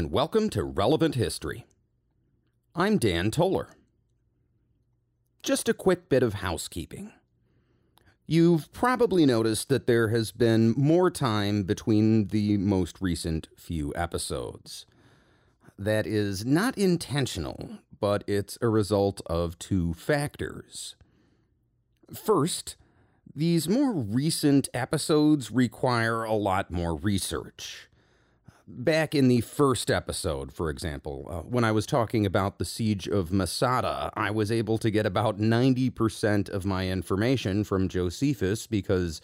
And welcome to Relevant History. I'm Dan Toller. Just a quick bit of housekeeping. You've probably noticed that there has been more time between the most recent few episodes. That is not intentional, but it's a result of two factors. First, these more recent episodes require a lot more research back in the first episode, for example, uh, when I was talking about the siege of Masada, I was able to get about 90% of my information from Josephus because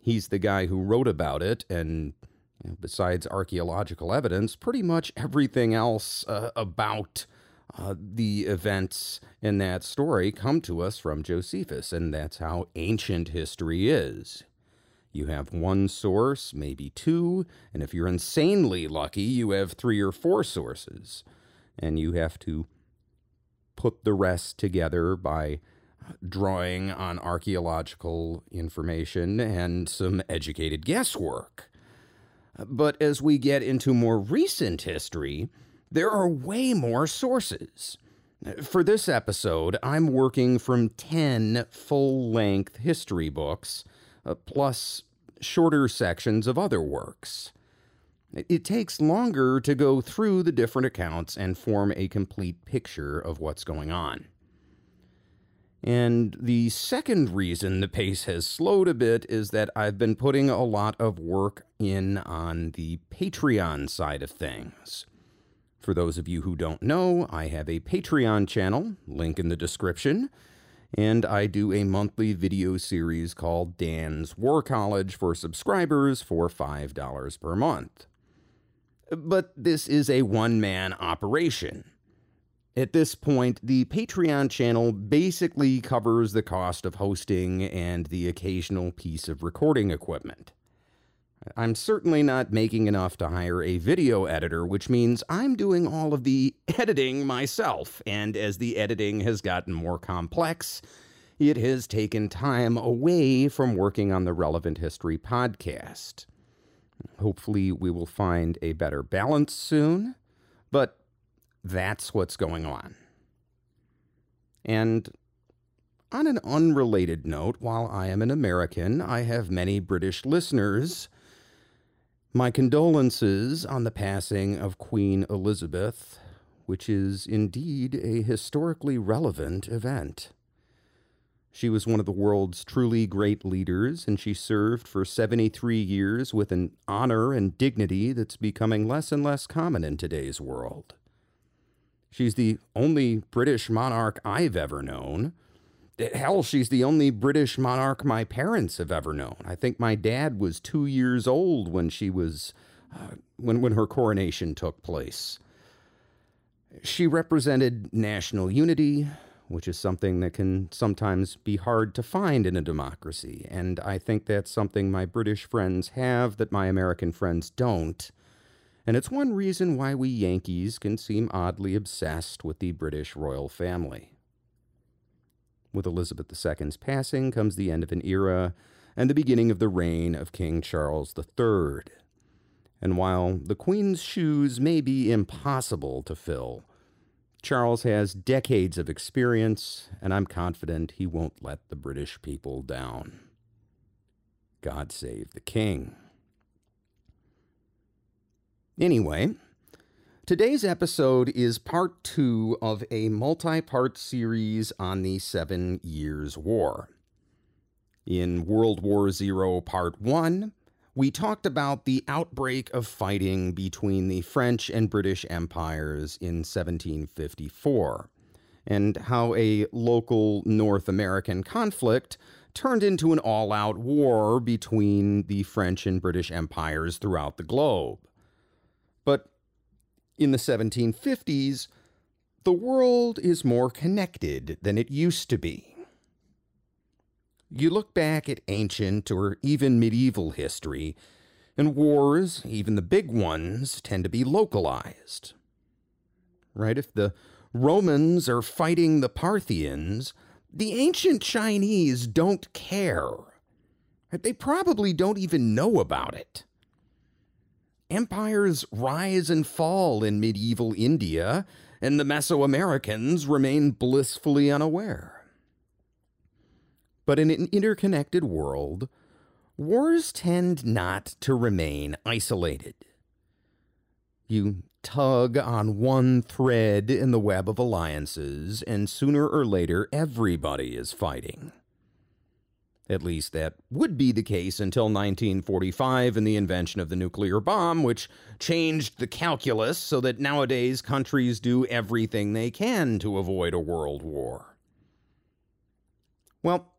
he's the guy who wrote about it. And you know, besides archaeological evidence, pretty much everything else uh, about uh, the events in that story come to us from Josephus. And that's how ancient history is. You have one source, maybe two, and if you're insanely lucky, you have three or four sources. And you have to put the rest together by drawing on archaeological information and some educated guesswork. But as we get into more recent history, there are way more sources. For this episode, I'm working from 10 full length history books Uh, plus shorter sections of other works. It takes longer to go through the different accounts and form a complete picture of what's going on. And the second reason the pace has slowed a bit is that I've been putting a lot of work in on the Patreon side of things. For those of you who don't know, I have a Patreon channel, link in the description, and I do a monthly video series called Dan's War College for subscribers for $5 per month. But this is a one man operation. At this point, the Patreon channel basically covers the cost of hosting and the occasional piece of recording equipment. I'm certainly not making enough to hire a video editor, which means I'm doing all of the editing myself. And as the editing has gotten more complex, it has taken time away from working on the Relevant History podcast. Hopefully, we will find a better balance soon, but that's what's going on. And on an unrelated note, while I am an American, I have many British listeners my condolences on the passing of Queen Elizabeth, which is indeed a historically relevant event. She was one of the world's truly great leaders, and she served for 73 years with an honor and dignity that's becoming less and less common in today's world. She's the only British monarch I've ever known Hell, she's the only British monarch my parents have ever known. I think my dad was two years old when she was, uh, when, when her coronation took place. She represented national unity, which is something that can sometimes be hard to find in a democracy. And I think that's something my British friends have that my American friends don't. And it's one reason why we Yankees can seem oddly obsessed with the British royal family. With Elizabeth II's passing comes the end of an era and the beginning of the reign of King Charles III. And while the Queen's shoes may be impossible to fill, Charles has decades of experience, and I'm confident he won't let the British people down. God save the King. Anyway, Today's episode is part two of a multi part series on the Seven Years' War. In World War Zero Part 1, we talked about the outbreak of fighting between the French and British empires in 1754, and how a local North American conflict turned into an all out war between the French and British empires throughout the globe. In the 1750s, the world is more connected than it used to be. You look back at ancient or even medieval history, and wars, even the big ones, tend to be localized. Right? If the Romans are fighting the Parthians, the ancient Chinese don't care. They probably don't even know about it. Empires rise and fall in medieval India, and the Mesoamericans remain blissfully unaware. But in an interconnected world, wars tend not to remain isolated. You tug on one thread in the web of alliances, and sooner or later everybody is fighting. At least that would be the case until 1945 and the invention of the nuclear bomb, which changed the calculus so that nowadays countries do everything they can to avoid a world war. Well,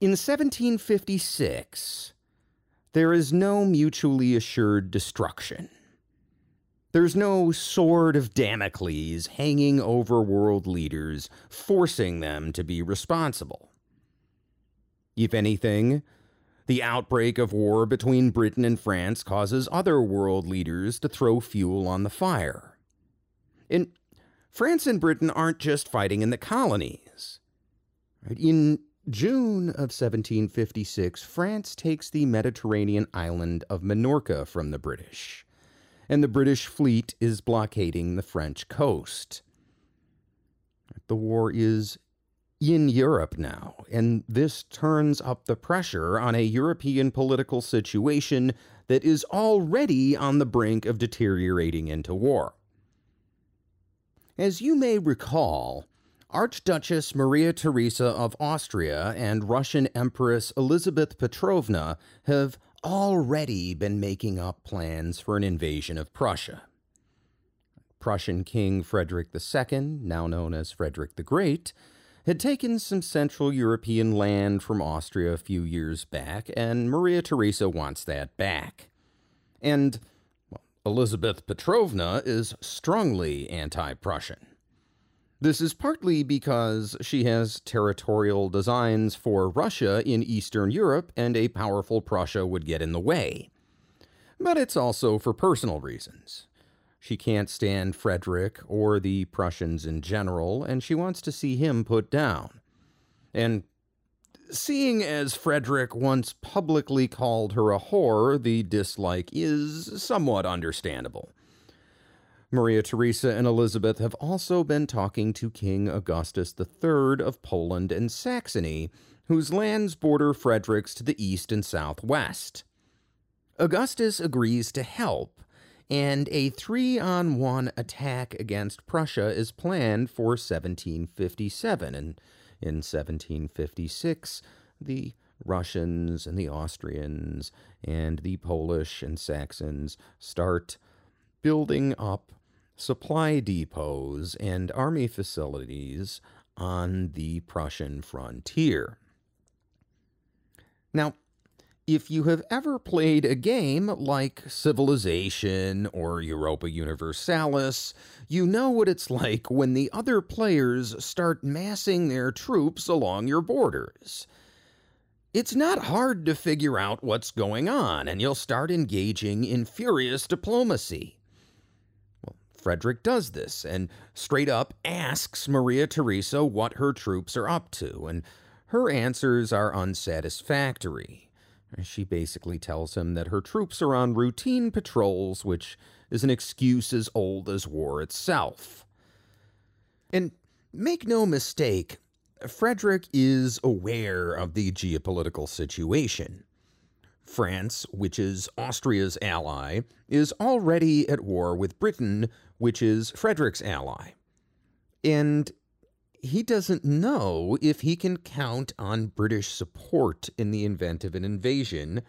in 1756, there is no mutually assured destruction. There's no sword of Damocles hanging over world leaders, forcing them to be responsible. If anything, the outbreak of war between Britain and France causes other world leaders to throw fuel on the fire. And France and Britain aren't just fighting in the colonies. In June of 1756, France takes the Mediterranean island of Minorca from the British, and the British fleet is blockading the French coast. The war is in Europe now, and this turns up the pressure on a European political situation that is already on the brink of deteriorating into war. As you may recall, Archduchess Maria Theresa of Austria and Russian Empress Elizabeth Petrovna have already been making up plans for an invasion of Prussia. Prussian King Frederick II, now known as Frederick the Great, had taken some Central European land from Austria a few years back, and Maria Theresa wants that back. And well, Elizabeth Petrovna is strongly anti Prussian. This is partly because she has territorial designs for Russia in Eastern Europe, and a powerful Prussia would get in the way. But it's also for personal reasons. She can't stand Frederick or the Prussians in general, and she wants to see him put down. And seeing as Frederick once publicly called her a whore, the dislike is somewhat understandable. Maria Theresa and Elizabeth have also been talking to King Augustus III of Poland and Saxony, whose lands border Frederick's to the east and southwest. Augustus agrees to help, and a three on one attack against Prussia is planned for 1757. And in 1756, the Russians and the Austrians and the Polish and Saxons start building up supply depots and army facilities on the Prussian frontier. Now, if you have ever played a game like Civilization or Europa Universalis, you know what it's like when the other players start massing their troops along your borders. It's not hard to figure out what's going on, and you'll start engaging in furious diplomacy. Well, Frederick does this and straight up asks Maria Theresa what her troops are up to, and her answers are unsatisfactory. She basically tells him that her troops are on routine patrols, which is an excuse as old as war itself. And make no mistake, Frederick is aware of the geopolitical situation. France, which is Austria's ally, is already at war with Britain, which is Frederick's ally. And he doesn't know if he can count on British support in the event of an invasion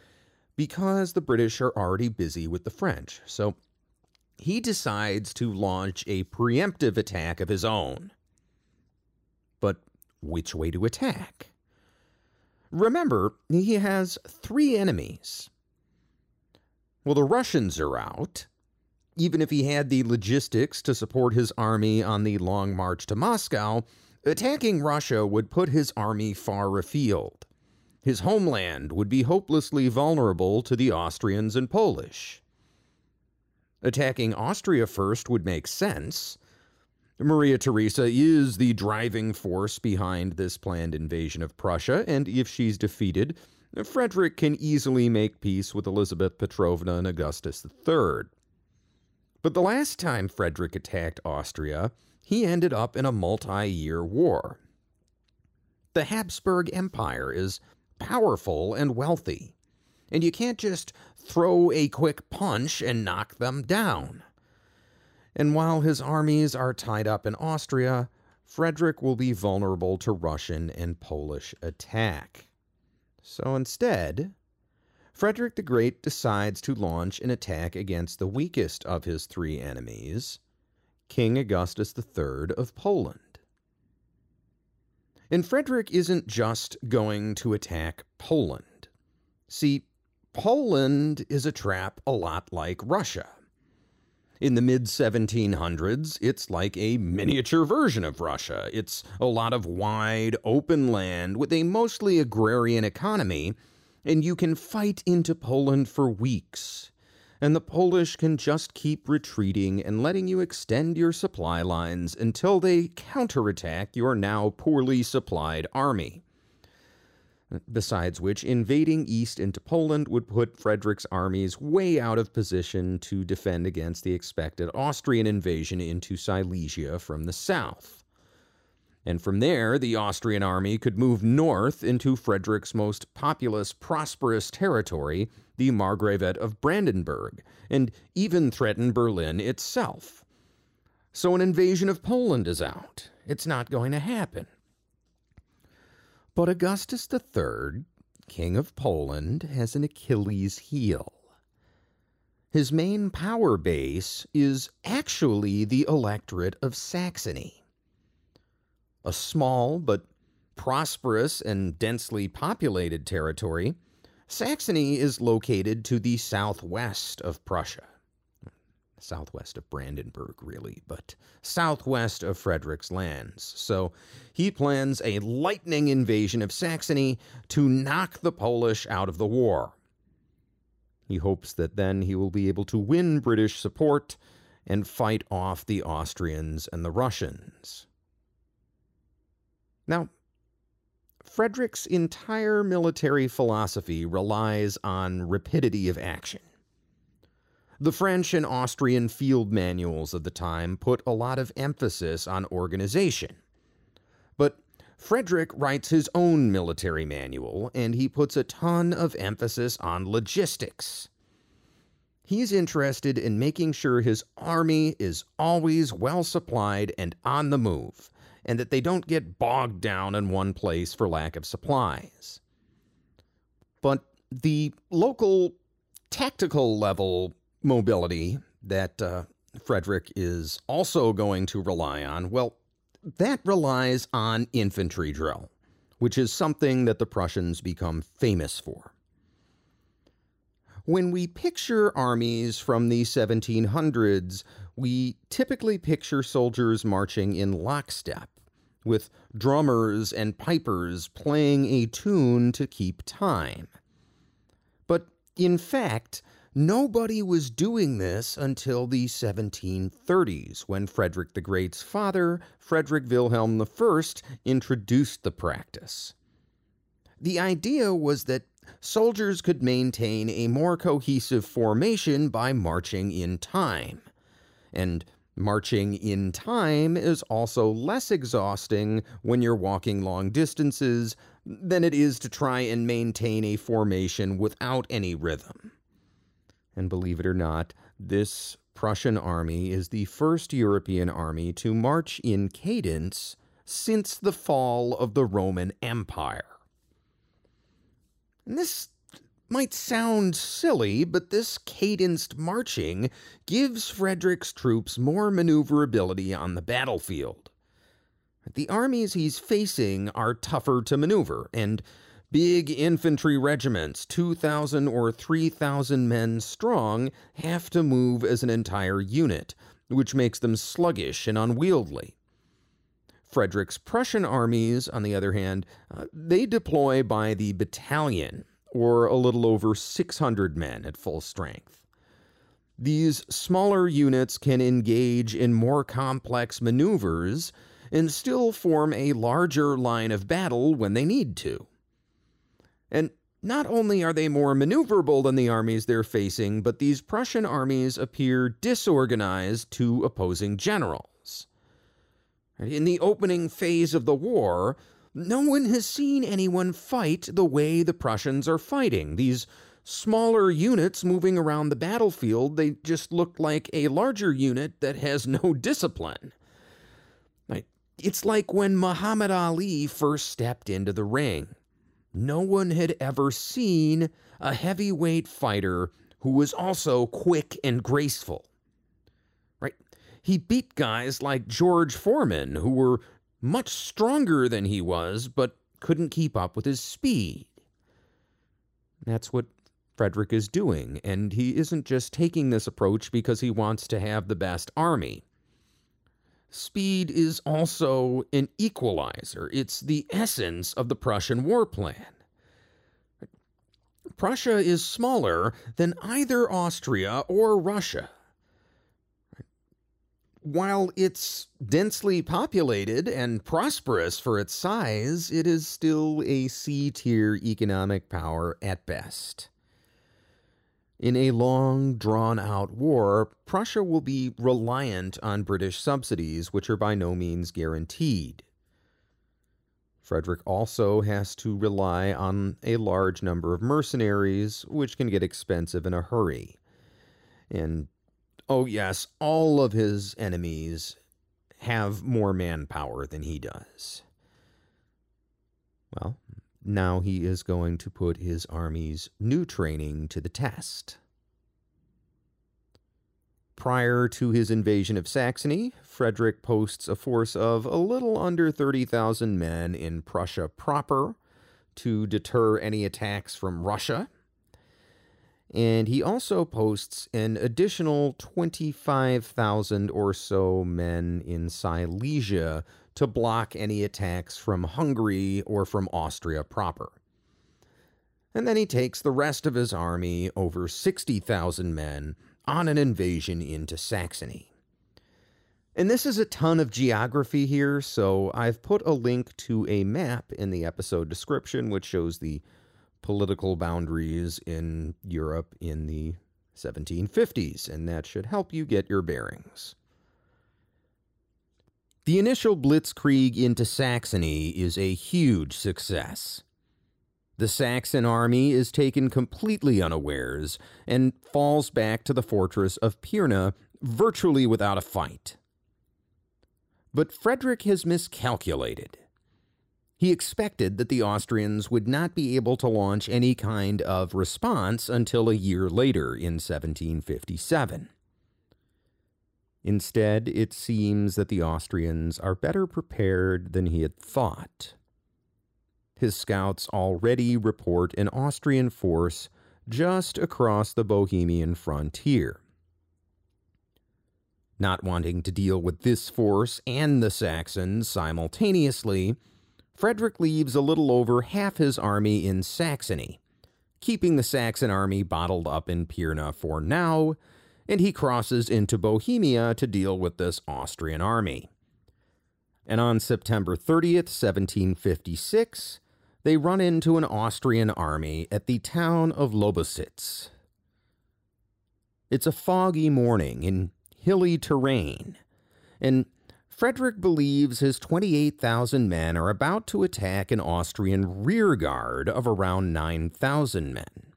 because the British are already busy with the French. So he decides to launch a preemptive attack of his own. But which way to attack? Remember, he has three enemies. Well, the Russians are out. Even if he had the logistics to support his army on the long march to Moscow, attacking Russia would put his army far afield. His homeland would be hopelessly vulnerable to the Austrians and Polish. Attacking Austria first would make sense. Maria Theresa is the driving force behind this planned invasion of Prussia, and if she's defeated, Frederick can easily make peace with Elizabeth Petrovna and Augustus III. But the last time Frederick attacked Austria, he ended up in a multi year war. The Habsburg Empire is powerful and wealthy, and you can't just throw a quick punch and knock them down. And while his armies are tied up in Austria, Frederick will be vulnerable to Russian and Polish attack. So instead, Frederick the Great decides to launch an attack against the weakest of his three enemies, King Augustus III of Poland. And Frederick isn't just going to attack Poland. See, Poland is a trap a lot like Russia. In the mid 1700s, it's like a miniature version of Russia. It's a lot of wide, open land with a mostly agrarian economy, and you can fight into Poland for weeks. And the Polish can just keep retreating and letting you extend your supply lines until they counterattack your now poorly supplied army. Besides which, invading east into Poland would put Frederick's armies way out of position to defend against the expected Austrian invasion into Silesia from the south. And from there, the Austrian army could move north into Frederick's most populous, prosperous territory, the Margravate of Brandenburg, and even threaten Berlin itself. So an invasion of Poland is out. It's not going to happen. But Augustus III, King of Poland, has an Achilles heel. His main power base is actually the electorate of Saxony. A small but prosperous and densely populated territory, Saxony is located to the southwest of Prussia southwest of Brandenburg, really, but southwest of Frederick's lands. So he plans a lightning invasion of Saxony to knock the Polish out of the war. He hopes that then he will be able to win British support and fight off the Austrians and the Russians. Now, Frederick's entire military philosophy relies on rapidity of action. The French and Austrian field manuals of the time put a lot of emphasis on organization. But Frederick writes his own military manual, and he puts a ton of emphasis on logistics. He's interested in making sure his army is always well supplied and on the move, and that they don't get bogged down in one place for lack of supplies. But the local tactical level mobility that uh, Frederick is also going to rely on, well, that relies on infantry drill, which is something that the Prussians become famous for. When we picture armies from the 1700s, we typically picture soldiers marching in lockstep, with drummers and pipers playing a tune to keep time. But in fact, Nobody was doing this until the 1730s, when Frederick the Great's father, Frederick Wilhelm I, introduced the practice. The idea was that soldiers could maintain a more cohesive formation by marching in time. And marching in time is also less exhausting when you're walking long distances than it is to try and maintain a formation without any rhythm. And believe it or not, this Prussian army is the first European army to march in cadence since the fall of the Roman Empire. And this might sound silly, but this cadenced marching gives Frederick's troops more maneuverability on the battlefield. The armies he's facing are tougher to maneuver, and Big infantry regiments, 2,000 or 3,000 men strong, have to move as an entire unit, which makes them sluggish and unwieldy. Frederick's Prussian armies, on the other hand, uh, they deploy by the battalion, or a little over 600 men at full strength. These smaller units can engage in more complex maneuvers and still form a larger line of battle when they need to. And not only are they more maneuverable than the armies they're facing, but these Prussian armies appear disorganized to opposing generals. In the opening phase of the war, no one has seen anyone fight the way the Prussians are fighting. These smaller units moving around the battlefield, they just look like a larger unit that has no discipline. It's like when Muhammad Ali first stepped into the ring. No one had ever seen a heavyweight fighter who was also quick and graceful. Right? He beat guys like George Foreman, who were much stronger than he was, but couldn't keep up with his speed. That's what Frederick is doing, and he isn't just taking this approach because he wants to have the best army. Speed is also an equalizer. It's the essence of the Prussian war plan. Prussia is smaller than either Austria or Russia. While it's densely populated and prosperous for its size, it is still a C tier economic power at best. In a long, drawn out war, Prussia will be reliant on British subsidies, which are by no means guaranteed. Frederick also has to rely on a large number of mercenaries, which can get expensive in a hurry. And, oh yes, all of his enemies have more manpower than he does. Well, now he is going to put his army's new training to the test. Prior to his invasion of Saxony, Frederick posts a force of a little under 30,000 men in Prussia proper to deter any attacks from Russia. And he also posts an additional 25,000 or so men in Silesia to block any attacks from Hungary or from Austria proper. And then he takes the rest of his army, over 60,000 men, on an invasion into Saxony. And this is a ton of geography here, so I've put a link to a map in the episode description which shows the political boundaries in Europe in the 1750s, and that should help you get your bearings. The initial blitzkrieg into Saxony is a huge success. The Saxon army is taken completely unawares and falls back to the fortress of Pirna virtually without a fight. But Frederick has miscalculated. He expected that the Austrians would not be able to launch any kind of response until a year later in 1757. Instead, it seems that the Austrians are better prepared than he had thought. His scouts already report an Austrian force just across the Bohemian frontier. Not wanting to deal with this force and the Saxons simultaneously, Frederick leaves a little over half his army in Saxony, keeping the Saxon army bottled up in Pirna for now and he crosses into Bohemia to deal with this Austrian army. And on September 30th, 1756, they run into an Austrian army at the town of Lobositz. It's a foggy morning in hilly terrain, and Frederick believes his 28,000 men are about to attack an Austrian rearguard of around 9,000 men.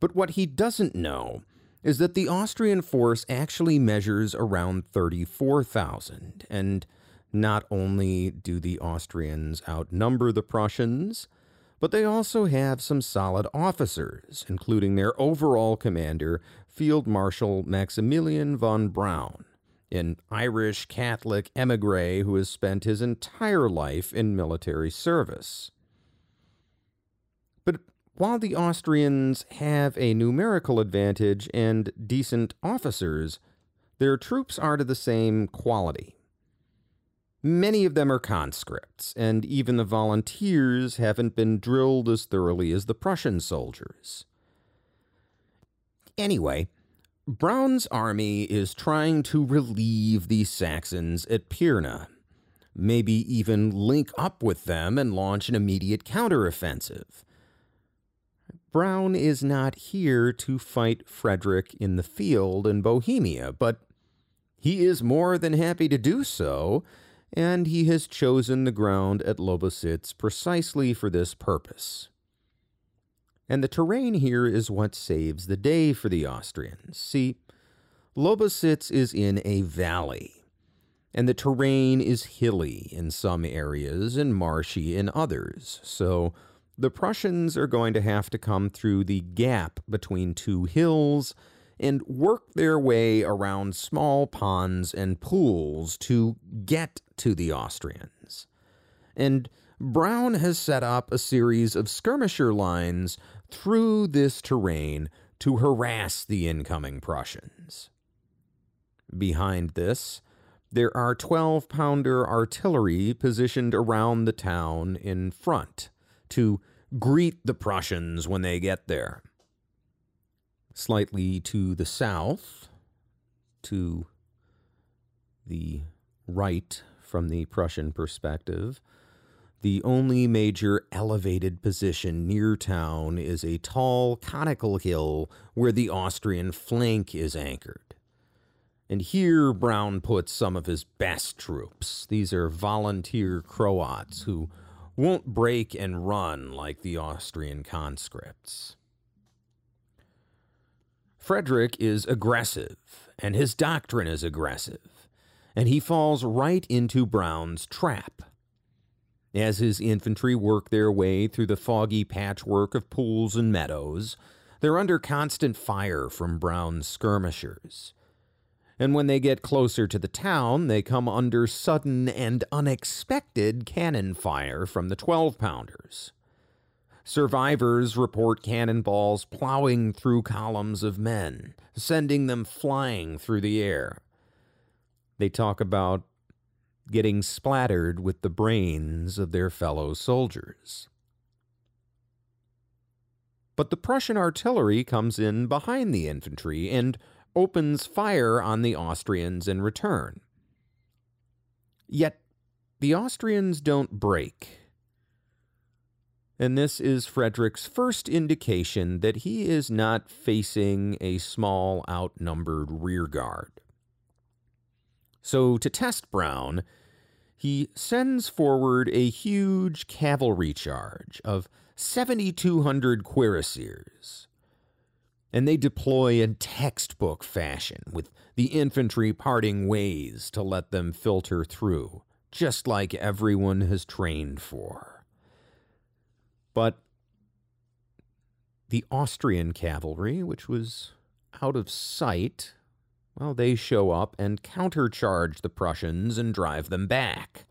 But what he doesn't know is that the Austrian force actually measures around 34,000. And not only do the Austrians outnumber the Prussians, but they also have some solid officers, including their overall commander, Field Marshal Maximilian von Browne, an Irish Catholic emigre who has spent his entire life in military service. But while the Austrians have a numerical advantage and decent officers, their troops are to the same quality. Many of them are conscripts, and even the volunteers haven't been drilled as thoroughly as the Prussian soldiers. Anyway, Browne's army is trying to relieve the Saxons at Pirna, maybe even link up with them and launch an immediate counteroffensive Browne is not here to fight Frederick in the field in Bohemia, but he is more than happy to do so, and he has chosen the ground at Lobositz precisely for this purpose. And the terrain here is what saves the day for the Austrians. See, Lobositz is in a valley, and the terrain is hilly in some areas and marshy in others, so the Prussians are going to have to come through the gap between two hills and work their way around small ponds and pools to get to the Austrians. And Browne has set up a series of skirmisher lines through this terrain to harass the incoming Prussians. Behind this, there are 12 pounder artillery positioned around the town in front to greet the Prussians when they get there. Slightly to the south, to the right from the Prussian perspective, the only major elevated position near town is a tall conical hill where the Austrian flank is anchored. And here Browne puts some of his best troops. These are volunteer Croats who won't break and run like the Austrian conscripts. Frederick is aggressive, and his doctrine is aggressive, and he falls right into Browne's trap. As his infantry work their way through the foggy patchwork of pools and meadows, they're under constant fire from Browne's skirmishers and when they get closer to the town, they come under sudden and unexpected cannon fire from the 12 pounders. Survivors report cannonballs plowing through columns of men, sending them flying through the air. They talk about getting splattered with the brains of their fellow soldiers. But the Prussian artillery comes in behind the infantry and opens fire on the Austrians in return. Yet the Austrians don't break. And this is Frederick's first indication that he is not facing a small, outnumbered rearguard. So, to test Browne, he sends forward a huge cavalry charge of 7,200 cuirassiers and they deploy in textbook fashion, with the infantry parting ways to let them filter through, just like everyone has trained for. But the Austrian cavalry, which was out of sight, well, they show up and countercharge the Prussians and drive them back.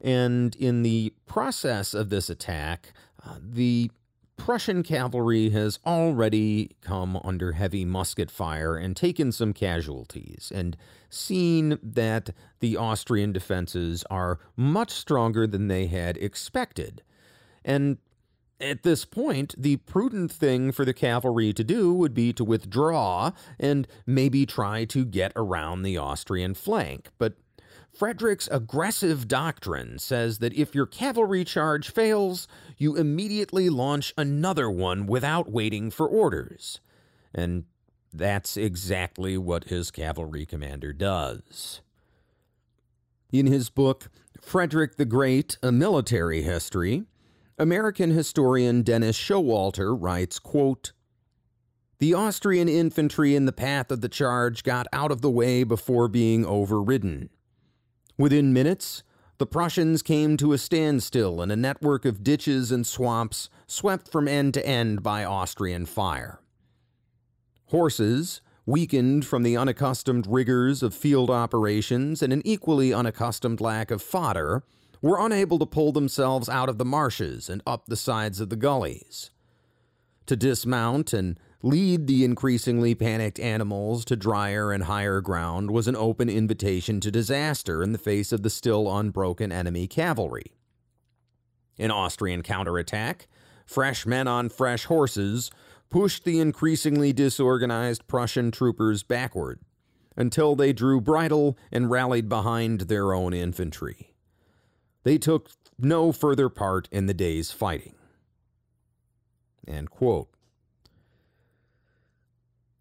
And in the process of this attack, uh, the Prussian cavalry has already come under heavy musket fire and taken some casualties, and seen that the Austrian defenses are much stronger than they had expected. And at this point, the prudent thing for the cavalry to do would be to withdraw and maybe try to get around the Austrian flank. But Frederick's aggressive doctrine says that if your cavalry charge fails, you immediately launch another one without waiting for orders. And that's exactly what his cavalry commander does. In his book, Frederick the Great, A Military History, American historian Dennis Showalter writes, quote, The Austrian infantry in the path of the charge got out of the way before being overridden. Within minutes, the Prussians came to a standstill in a network of ditches and swamps swept from end to end by Austrian fire. Horses, weakened from the unaccustomed rigors of field operations and an equally unaccustomed lack of fodder, were unable to pull themselves out of the marshes and up the sides of the gullies. To dismount and lead the increasingly panicked animals to drier and higher ground was an open invitation to disaster in the face of the still unbroken enemy cavalry. An Austrian counterattack, fresh men on fresh horses pushed the increasingly disorganized Prussian troopers backward until they drew bridle and rallied behind their own infantry. They took no further part in the day's fighting. End quote.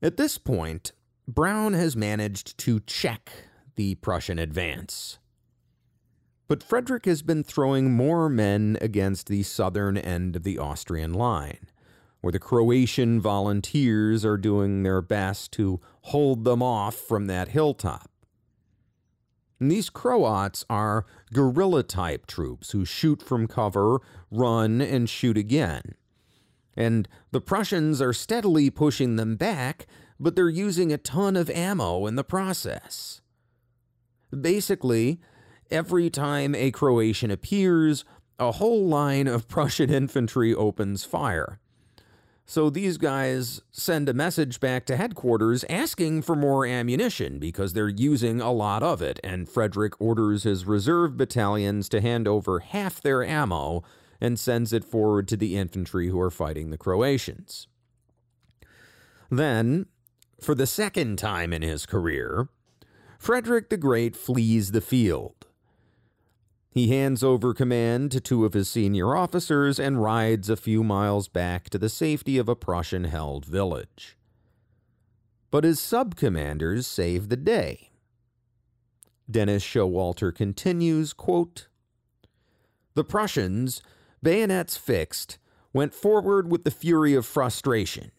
At this point, Browne has managed to check the Prussian advance. But Frederick has been throwing more men against the southern end of the Austrian line, where the Croatian volunteers are doing their best to hold them off from that hilltop. And these Croats are guerrilla type troops who shoot from cover, run, and shoot again. And the Prussians are steadily pushing them back, but they're using a ton of ammo in the process. Basically, every time a Croatian appears, a whole line of Prussian infantry opens fire. So these guys send a message back to headquarters asking for more ammunition because they're using a lot of it, and Frederick orders his reserve battalions to hand over half their ammo and sends it forward to the infantry who are fighting the Croatians. Then, for the second time in his career, Frederick the Great flees the field. He hands over command to two of his senior officers and rides a few miles back to the safety of a Prussian held village. But his sub commanders save the day. Dennis Showalter continues quote, The Prussians, bayonets fixed, went forward with the fury of frustration.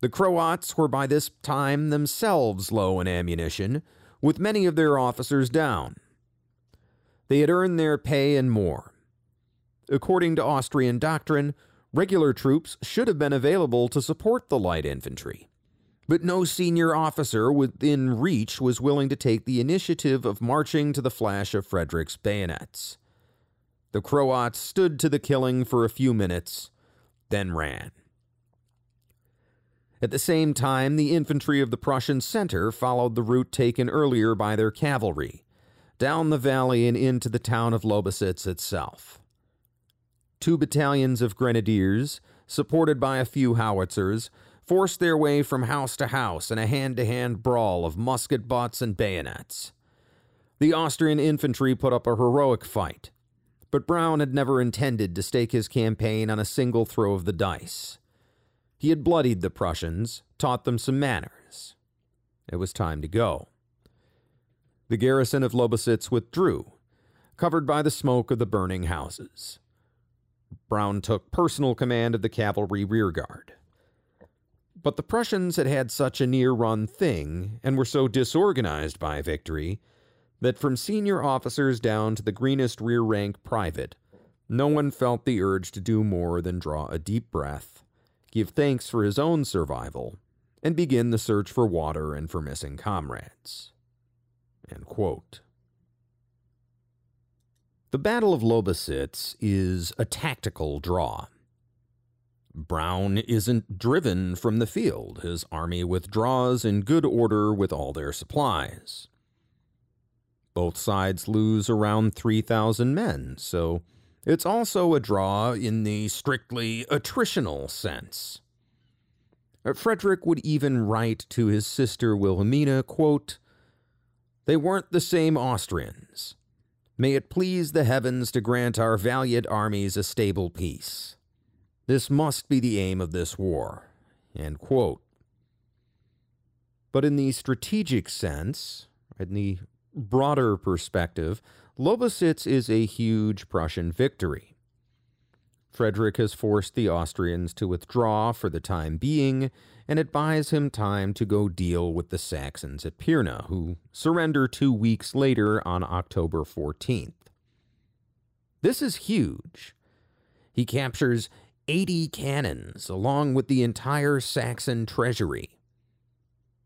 The Croats were by this time themselves low in ammunition, with many of their officers down. They had earned their pay and more. According to Austrian doctrine, regular troops should have been available to support the light infantry. But no senior officer within reach was willing to take the initiative of marching to the flash of Frederick's bayonets. The Croats stood to the killing for a few minutes, then ran. At the same time, the infantry of the Prussian center followed the route taken earlier by their cavalry, down the valley and into the town of Lobositz itself. Two battalions of grenadiers, supported by a few howitzers, forced their way from house to house in a hand to hand brawl of musket butts and bayonets. The Austrian infantry put up a heroic fight, but Browne had never intended to stake his campaign on a single throw of the dice. He had bloodied the Prussians, taught them some manners. It was time to go the garrison of Lobositz withdrew, covered by the smoke of the burning houses. Browne took personal command of the cavalry rearguard. But the Prussians had had such a near run thing and were so disorganized by victory that from senior officers down to the greenest rear rank private, no one felt the urge to do more than draw a deep breath, give thanks for his own survival, and begin the search for water and for missing comrades. The Battle of Lobositz is a tactical draw. Browne isn't driven from the field. His army withdraws in good order with all their supplies. Both sides lose around 3,000 men, so it's also a draw in the strictly attritional sense. Frederick would even write to his sister Wilhelmina, quote, they weren't the same Austrians. May it please the heavens to grant our valiant armies a stable peace. This must be the aim of this war. But in the strategic sense, in the broader perspective, Lobositz is a huge Prussian victory. Frederick has forced the Austrians to withdraw for the time being, and it buys him time to go deal with the Saxons at Pirna, who surrender two weeks later on October 14th. This is huge. He captures 80 cannons along with the entire Saxon treasury.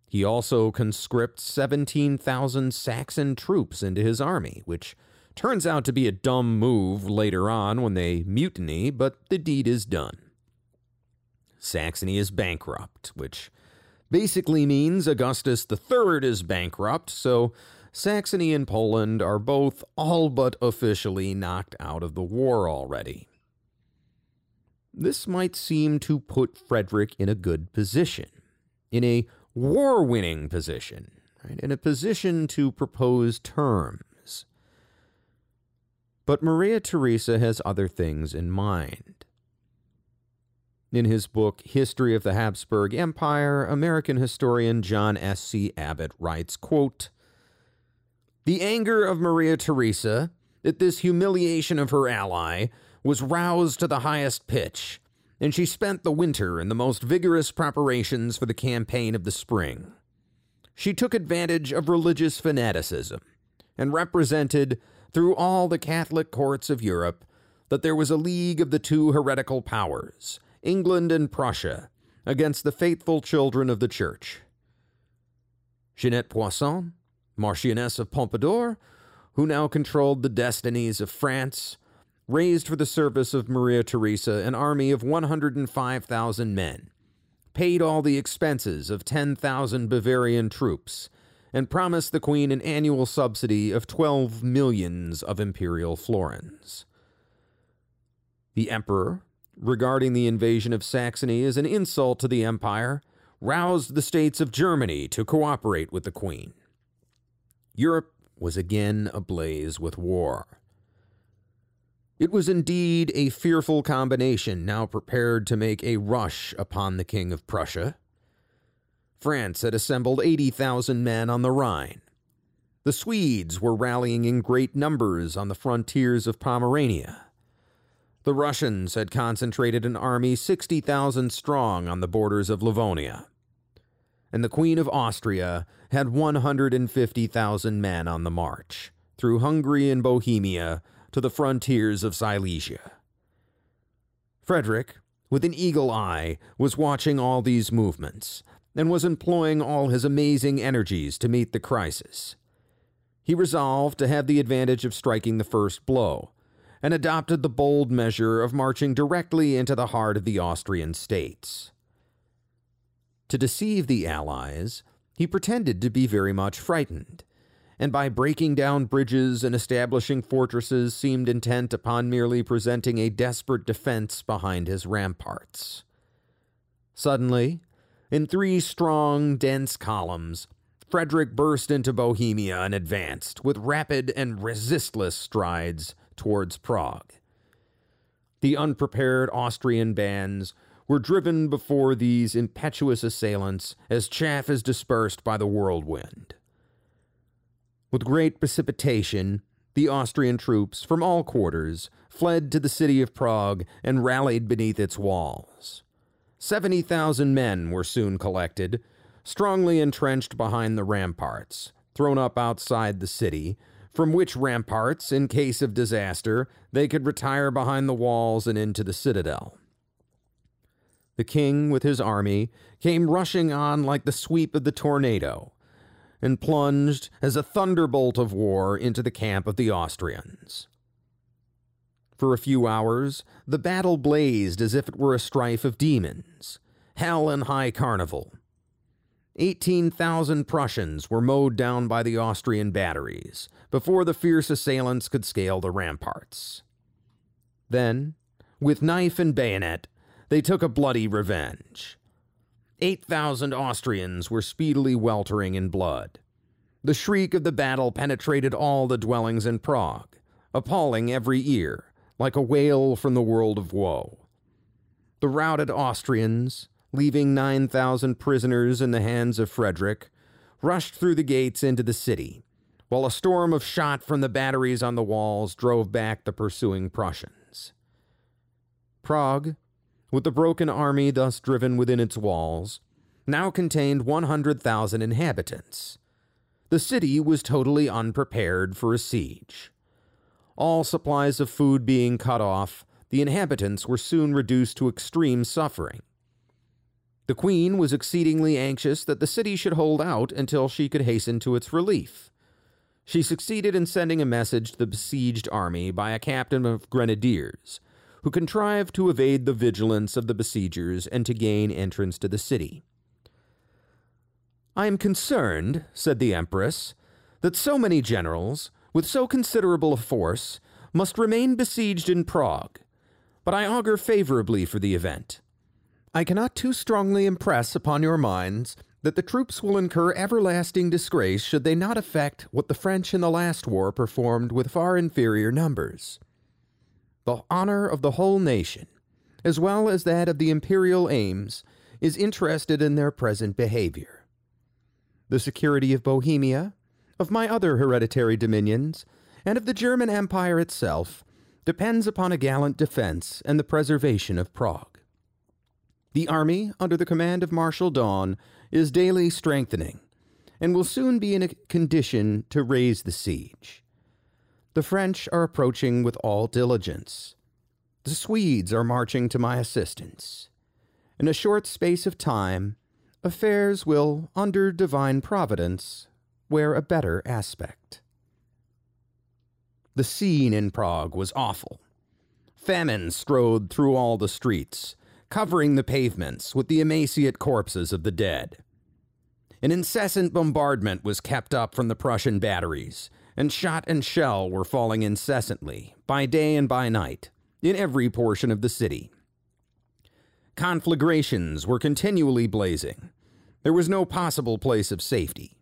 He also conscripts 17,000 Saxon troops into his army, which Turns out to be a dumb move later on when they mutiny, but the deed is done. Saxony is bankrupt, which basically means Augustus III is bankrupt, so Saxony and Poland are both all but officially knocked out of the war already. This might seem to put Frederick in a good position, in a war winning position, right? in a position to propose terms. But Maria Theresa has other things in mind. In his book History of the Habsburg Empire, American historian John S. C. Abbott writes, quote, The anger of Maria Theresa at this humiliation of her ally was roused to the highest pitch, and she spent the winter in the most vigorous preparations for the campaign of the spring. She took advantage of religious fanaticism and represented, through all the Catholic courts of Europe, that there was a league of the two heretical powers, England and Prussia, against the faithful children of the Church. Jeanette Poisson, Marchioness of Pompadour, who now controlled the destinies of France, raised for the service of Maria Theresa an army of 105,000 men, paid all the expenses of 10,000 Bavarian troops, and promised the Queen an annual subsidy of 12 millions of imperial florins. The Emperor, regarding the invasion of Saxony as an insult to the Empire, roused the states of Germany to cooperate with the Queen. Europe was again ablaze with war. It was indeed a fearful combination now prepared to make a rush upon the King of Prussia. France had assembled 80,000 men on the Rhine. The Swedes were rallying in great numbers on the frontiers of Pomerania. The Russians had concentrated an army 60,000 strong on the borders of Livonia. And the Queen of Austria had 150,000 men on the march through Hungary and Bohemia to the frontiers of Silesia. Frederick, with an eagle eye, was watching all these movements and was employing all his amazing energies to meet the crisis. He resolved to have the advantage of striking the first blow and adopted the bold measure of marching directly into the heart of the Austrian states. To deceive the Allies, he pretended to be very much frightened, and by breaking down bridges and establishing fortresses seemed intent upon merely presenting a desperate defense behind his ramparts. Suddenly, in three strong, dense columns, Frederick burst into Bohemia and advanced, with rapid and resistless strides, towards Prague. The unprepared Austrian bands were driven before these impetuous assailants as chaff is dispersed by the whirlwind. With great precipitation, the Austrian troops from all quarters fled to the city of Prague and rallied beneath its walls. 70,000 men were soon collected, strongly entrenched behind the ramparts, thrown up outside the city, from which ramparts, in case of disaster, they could retire behind the walls and into the citadel. The king, with his army, came rushing on like the sweep of the tornado, and plunged as a thunderbolt of war into the camp of the Austrians. For a few hours, the battle blazed as if it were a strife of demons, hell and high carnival. 18,000 Prussians were mowed down by the Austrian batteries before the fierce assailants could scale the ramparts. Then, with knife and bayonet, they took a bloody revenge. 8,000 Austrians were speedily weltering in blood. The shriek of the battle penetrated all the dwellings in Prague, appalling every ear, like a wail from the world of woe. The routed Austrians, leaving 9,000 prisoners in the hands of Frederick, rushed through the gates into the city, while a storm of shot from the batteries on the walls drove back the pursuing Prussians. Prague, with the broken army thus driven within its walls, now contained 100,000 inhabitants. The city was totally unprepared for a siege. All supplies of food being cut off, the inhabitants were soon reduced to extreme suffering. The queen was exceedingly anxious that the city should hold out until she could hasten to its relief. She succeeded in sending a message to the besieged army by a captain of grenadiers, who contrived to evade the vigilance of the besiegers and to gain entrance to the city. I am concerned, said the Empress, that so many generals, with so considerable a force, must remain besieged in Prague, but I augur favorably for the event. I cannot too strongly impress upon your minds that the troops will incur everlasting disgrace should they not effect what the French in the last war performed with far inferior numbers. The honor of the whole nation, as well as that of the imperial aims, is interested in their present behavior. The security of Bohemia, of my other hereditary dominions, and of the German Empire itself depends upon a gallant defense and the preservation of Prague. The army, under the command of Marshal Daun, is daily strengthening and will soon be in a condition to raise the siege. The French are approaching with all diligence. The Swedes are marching to my assistance. In a short space of time, affairs will, under divine providence, wear a better aspect. The scene in Prague was awful. Famine strode through all the streets, covering the pavements with the emaciate corpses of the dead. An incessant bombardment was kept up from the Prussian batteries, and shot and shell were falling incessantly, by day and by night, in every portion of the city. Conflagrations were continually blazing. There was no possible place of safety.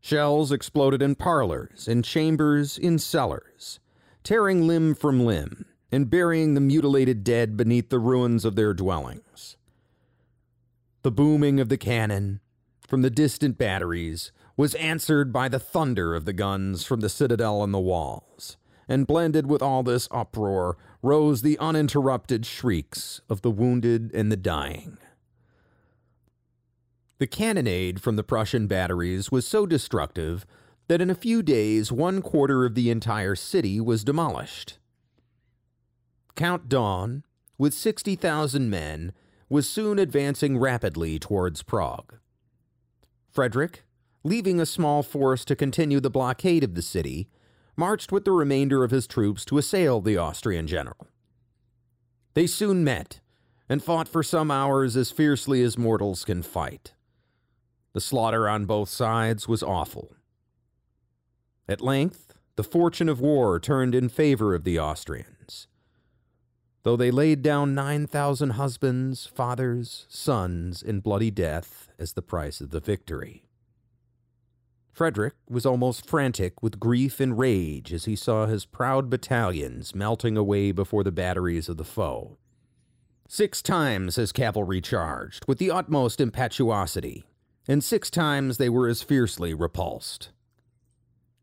Shells exploded in parlors, in chambers, in cellars, tearing limb from limb, and burying the mutilated dead beneath the ruins of their dwellings. The booming of the cannon, from the distant batteries was answered by the thunder of the guns from the citadel and the walls, and blended with all this uproar rose the uninterrupted shrieks of the wounded and the dying. The cannonade from the Prussian batteries was so destructive that in a few days one quarter of the entire city was demolished. Count Daun, with 60,000 men, was soon advancing rapidly towards Prague. Frederick, leaving a small force to continue the blockade of the city, marched with the remainder of his troops to assail the Austrian general. They soon met and fought for some hours as fiercely as mortals can fight. The slaughter on both sides was awful. At length, the fortune of war turned in favor of the Austrians. Though they laid down 9,000 husbands, fathers, sons in bloody death, as the price of the victory. Frederick was almost frantic with grief and rage as he saw his proud battalions melting away before the batteries of the foe. Six times his cavalry charged with the utmost impetuosity, and six times they were as fiercely repulsed.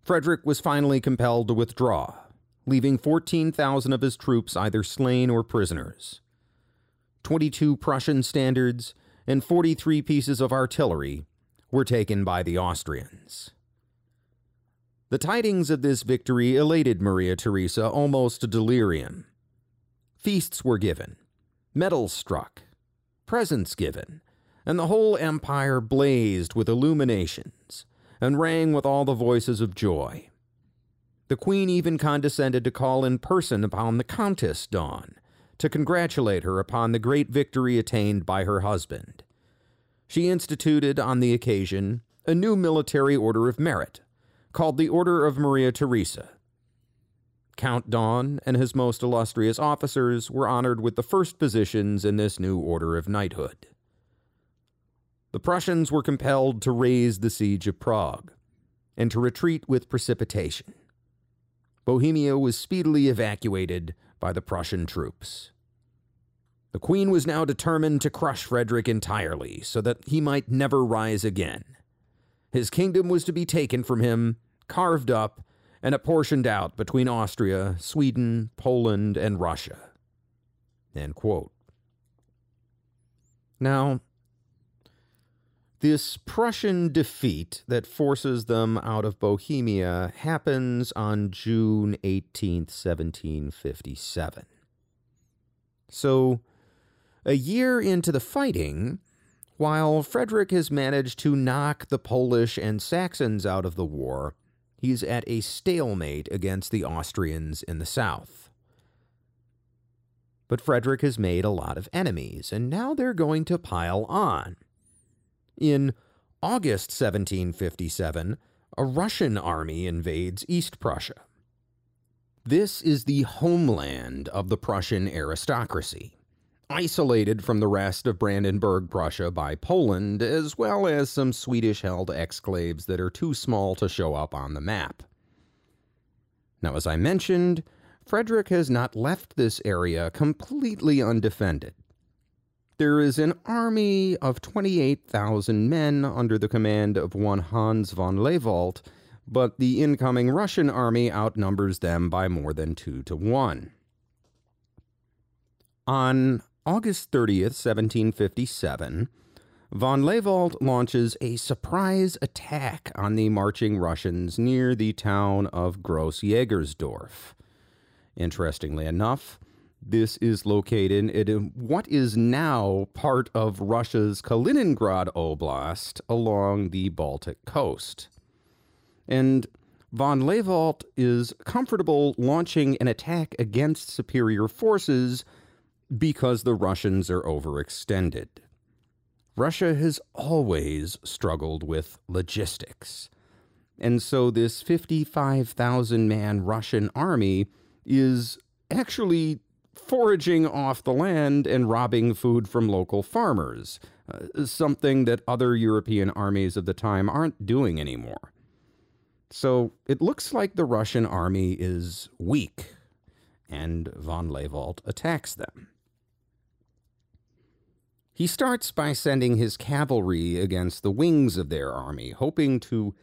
Frederick was finally compelled to withdraw, leaving 14,000 of his troops either slain or prisoners. Twenty two Prussian standards and 43 pieces of artillery were taken by the Austrians. The tidings of this victory elated Maria Theresa almost to delirium. Feasts were given, medals struck, presents given, and the whole empire blazed with illuminations and rang with all the voices of joy. The queen even condescended to call in person upon the Countess Daun to congratulate her upon the great victory attained by her husband. She instituted on the occasion a new military order of merit, called the Order of Maria Theresa. Count Daun and his most illustrious officers were honored with the first positions in this new order of knighthood. The Prussians were compelled to raise the siege of Prague and to retreat with precipitation. Bohemia was speedily evacuated by the Prussian troops. The queen was now determined to crush Frederick entirely so that he might never rise again. His kingdom was to be taken from him, carved up, and apportioned out between Austria, Sweden, Poland, and Russia. Now, this Prussian defeat that forces them out of Bohemia happens on June 18th, 1757. So, a year into the fighting, while Frederick has managed to knock the Polish and Saxons out of the war, he's at a stalemate against the Austrians in the south. But Frederick has made a lot of enemies, and now they're going to pile on. In August 1757, a Russian army invades East Prussia. This is the homeland of the Prussian aristocracy, isolated from the rest of Brandenburg Prussia by Poland, as well as some Swedish held exclaves that are too small to show up on the map. Now, as I mentioned, Frederick has not left this area completely undefended. There is an army of 28,000 men under the command of one Hans von Lehwald, but the incoming Russian army outnumbers them by more than two to one. On August 30th, 1757, von Lehwald launches a surprise attack on the marching Russians near the town of Gross Jägersdorf. Interestingly enough, this is located in what is now part of Russia's Kaliningrad Oblast along the Baltic coast. And von Lehwald is comfortable launching an attack against superior forces because the Russians are overextended. Russia has always struggled with logistics. And so this 55,000 man Russian army is actually foraging off the land and robbing food from local farmers, uh, something that other European armies of the time aren't doing anymore. So it looks like the Russian army is weak, and von Lehwald attacks them. He starts by sending his cavalry against the wings of their army, hoping to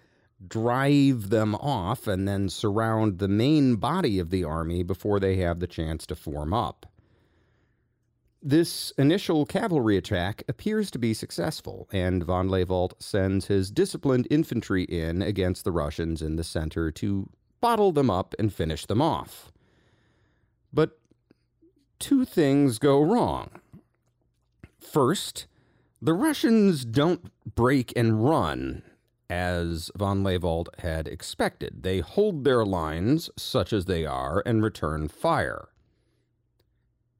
drive them off and then surround the main body of the army before they have the chance to form up. This initial cavalry attack appears to be successful, and von Lehwald sends his disciplined infantry in against the Russians in the center to bottle them up and finish them off. But two things go wrong. First, the Russians don't break and run as von Lehwald had expected. They hold their lines, such as they are, and return fire.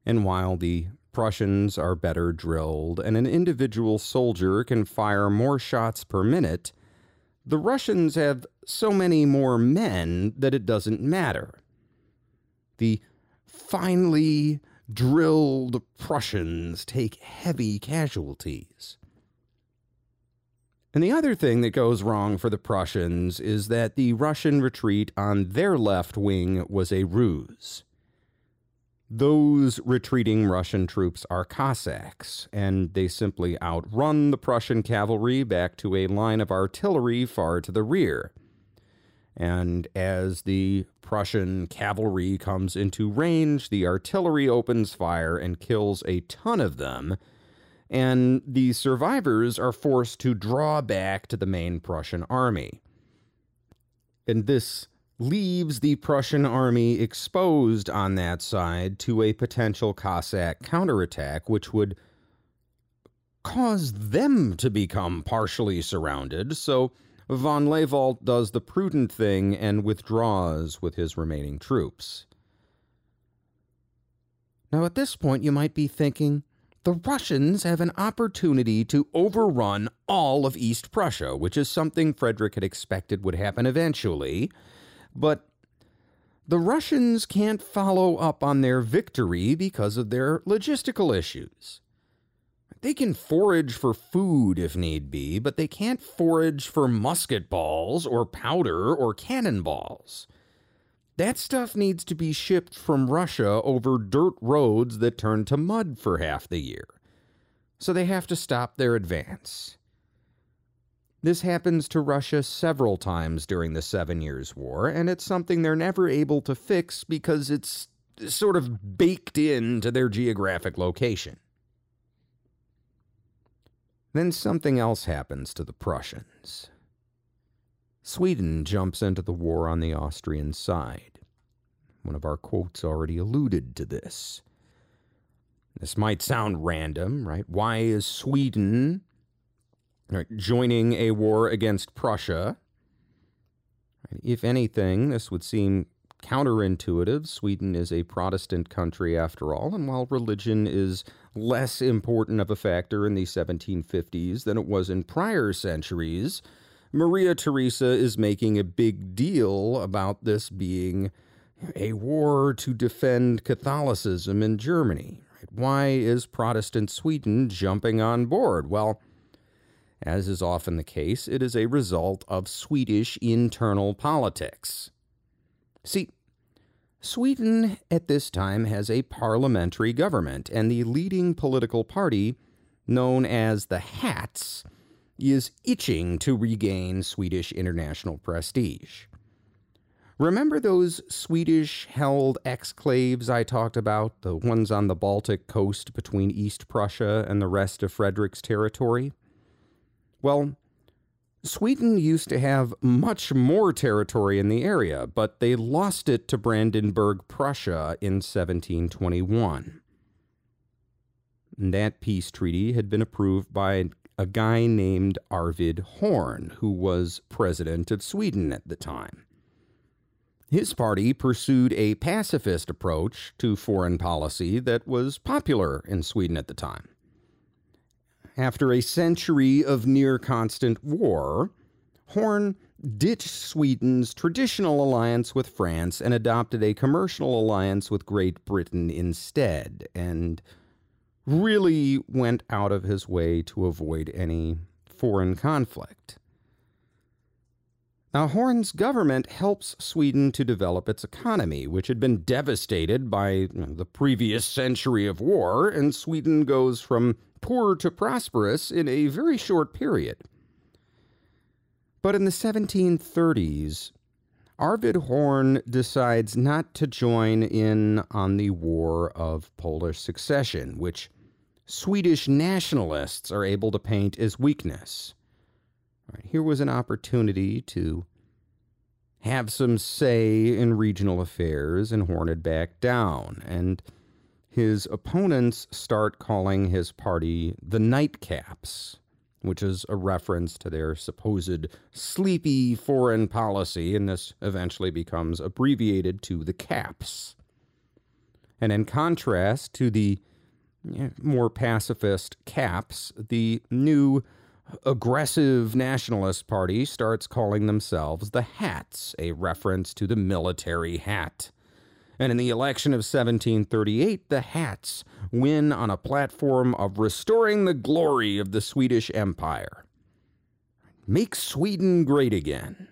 And while the Prussians are better drilled and an individual soldier can fire more shots per minute, the Russians have so many more men that it doesn't matter. The finely drilled Prussians take heavy casualties. And the other thing that goes wrong for the Prussians is that the Russian retreat on their left wing was a ruse. Those retreating Russian troops are Cossacks, and they simply outrun the Prussian cavalry back to a line of artillery far to the rear. And as the Prussian cavalry comes into range, the artillery opens fire and kills a ton of them and the survivors are forced to draw back to the main Prussian army. And this leaves the Prussian army exposed on that side to a potential Cossack counterattack, which would cause them to become partially surrounded. So von Lehwald does the prudent thing and withdraws with his remaining troops. Now, at this point, you might be thinking, the Russians have an opportunity to overrun all of East Prussia, which is something Frederick had expected would happen eventually. But the Russians can't follow up on their victory because of their logistical issues. They can forage for food if need be, but they can't forage for musket balls or powder or cannonballs. That stuff needs to be shipped from Russia over dirt roads that turn to mud for half the year. So they have to stop their advance. This happens to Russia several times during the Seven Years' War, and it's something they're never able to fix because it's sort of baked into their geographic location. Then something else happens to the Prussians. Sweden jumps into the war on the Austrian side. One of our quotes already alluded to this. This might sound random, right? Why is Sweden right, joining a war against Prussia? If anything, this would seem counterintuitive. Sweden is a Protestant country after all, and while religion is less important of a factor in the 1750s than it was in prior centuries, Maria Theresa is making a big deal about this being a war to defend Catholicism in Germany. Why is Protestant Sweden jumping on board? Well, as is often the case, it is a result of Swedish internal politics. See, Sweden at this time has a parliamentary government, and the leading political party, known as the Hats, is itching to regain Swedish international prestige. Remember those Swedish held exclaves I talked about, the ones on the Baltic coast between East Prussia and the rest of Frederick's territory? Well, Sweden used to have much more territory in the area, but they lost it to Brandenburg Prussia in 1721. That peace treaty had been approved by a guy named Arvid Horn, who was president of Sweden at the time. His party pursued a pacifist approach to foreign policy that was popular in Sweden at the time. After a century of near constant war, Horn ditched Sweden's traditional alliance with France and adopted a commercial alliance with Great Britain instead, and really went out of his way to avoid any foreign conflict. Now, Horn's government helps Sweden to develop its economy, which had been devastated by the previous century of war, and Sweden goes from poor to prosperous in a very short period. But in the 1730s, Arvid Horn decides not to join in on the War of Polish Succession, which Swedish nationalists are able to paint as weakness. Here was an opportunity to have some say in regional affairs, and Horn had backed down. And his opponents start calling his party the Nightcaps, which is a reference to their supposed sleepy foreign policy, and this eventually becomes abbreviated to the Caps. And in contrast to the more pacifist Caps, the new aggressive nationalist party starts calling themselves the Hats, a reference to the military hat. And in the election of 1738, the Hats win on a platform of restoring the glory of the Swedish Empire. Make Sweden great again.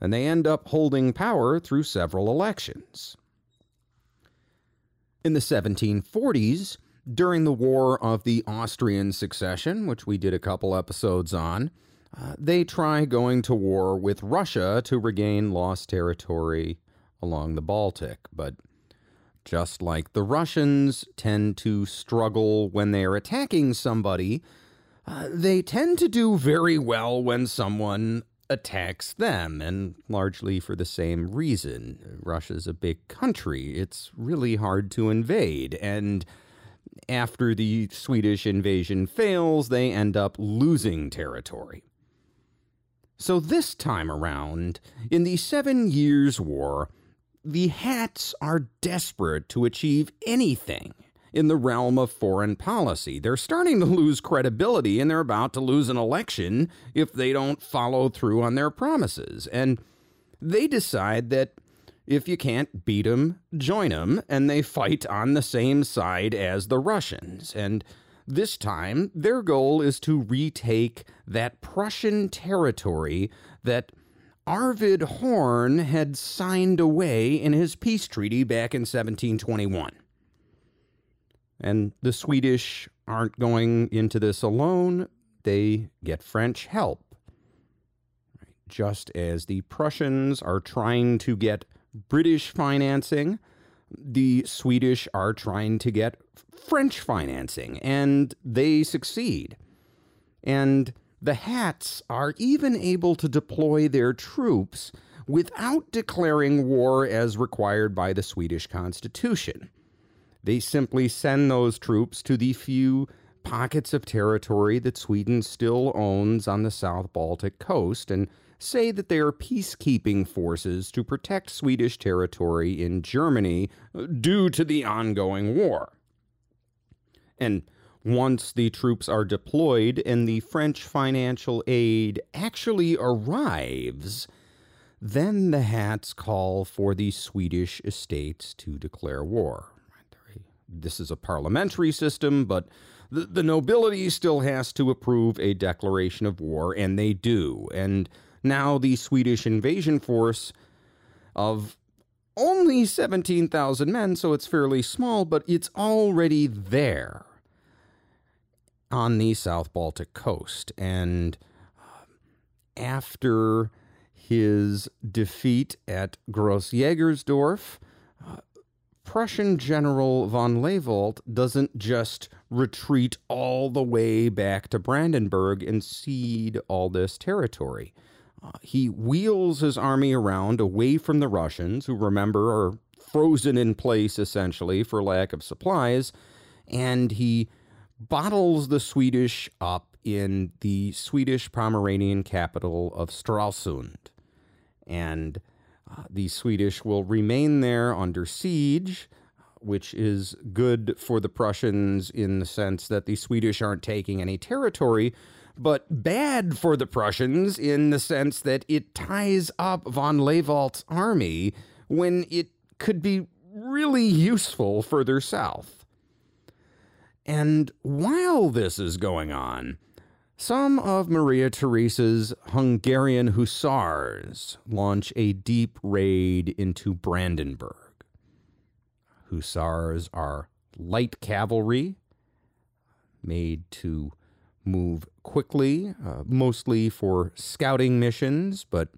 And they end up holding power through several elections. In the 1740s, during the War of the Austrian Succession, which we did a couple episodes on, uh, they try going to war with Russia to regain lost territory along the Baltic. But just like the Russians tend to struggle when they are attacking somebody, uh, they tend to do very well when someone attacks them, and largely for the same reason. Russia's a big country, it's really hard to invade, and after the Swedish invasion fails, they end up losing territory. So this time around, in the Seven Years' War, the Hats are desperate to achieve anything in the realm of foreign policy. They're starting to lose credibility and they're about to lose an election if they don't follow through on their promises. And they decide that if you can't beat them, join them, and they fight on the same side as the Russians. And this time, their goal is to retake that Prussian territory that Arvid Horn had signed away in his peace treaty back in 1721. And the Swedish aren't going into this alone, they get French help. Just as the Prussians are trying to get British financing. The Swedish are trying to get French financing, and they succeed. And the Hats are even able to deploy their troops without declaring war as required by the Swedish constitution. They simply send those troops to the few pockets of territory that Sweden still owns on the South Baltic coast and say that they are peacekeeping forces to protect Swedish territory in Germany uh, due to the ongoing war. And once the troops are deployed and the French financial aid actually arrives, then the Hats call for the Swedish estates to declare war. This is a parliamentary system, but the, the nobility still has to approve a declaration of war, and they do. And now the Swedish invasion force of only 17,000 men, so it's fairly small, but it's already there on the South Baltic coast. And uh, after his defeat at Grossjägersdorf, uh, Prussian General von Leopold doesn't just retreat all the way back to Brandenburg and cede all this territory. Uh, he wheels his army around away from the Russians, who remember are frozen in place essentially for lack of supplies, and he bottles the Swedish up in the Swedish Pomeranian capital of Stralsund. And uh, the Swedish will remain there under siege, which is good for the Prussians in the sense that the Swedish aren't taking any territory, but bad for the Prussians in the sense that it ties up von Leopold's army when it could be really useful further south. And while this is going on, some of Maria Theresa's Hungarian hussars launch a deep raid into Brandenburg. Hussars are light cavalry made to move quickly, uh, mostly for scouting missions, but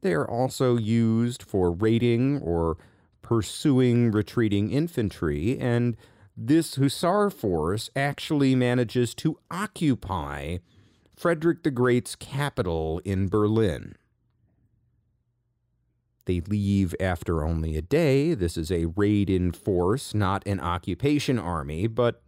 they are also used for raiding or pursuing retreating infantry, and this Hussar force actually manages to occupy Frederick the Great's capital in Berlin. They leave after only a day. This is a raid in force, not an occupation army, but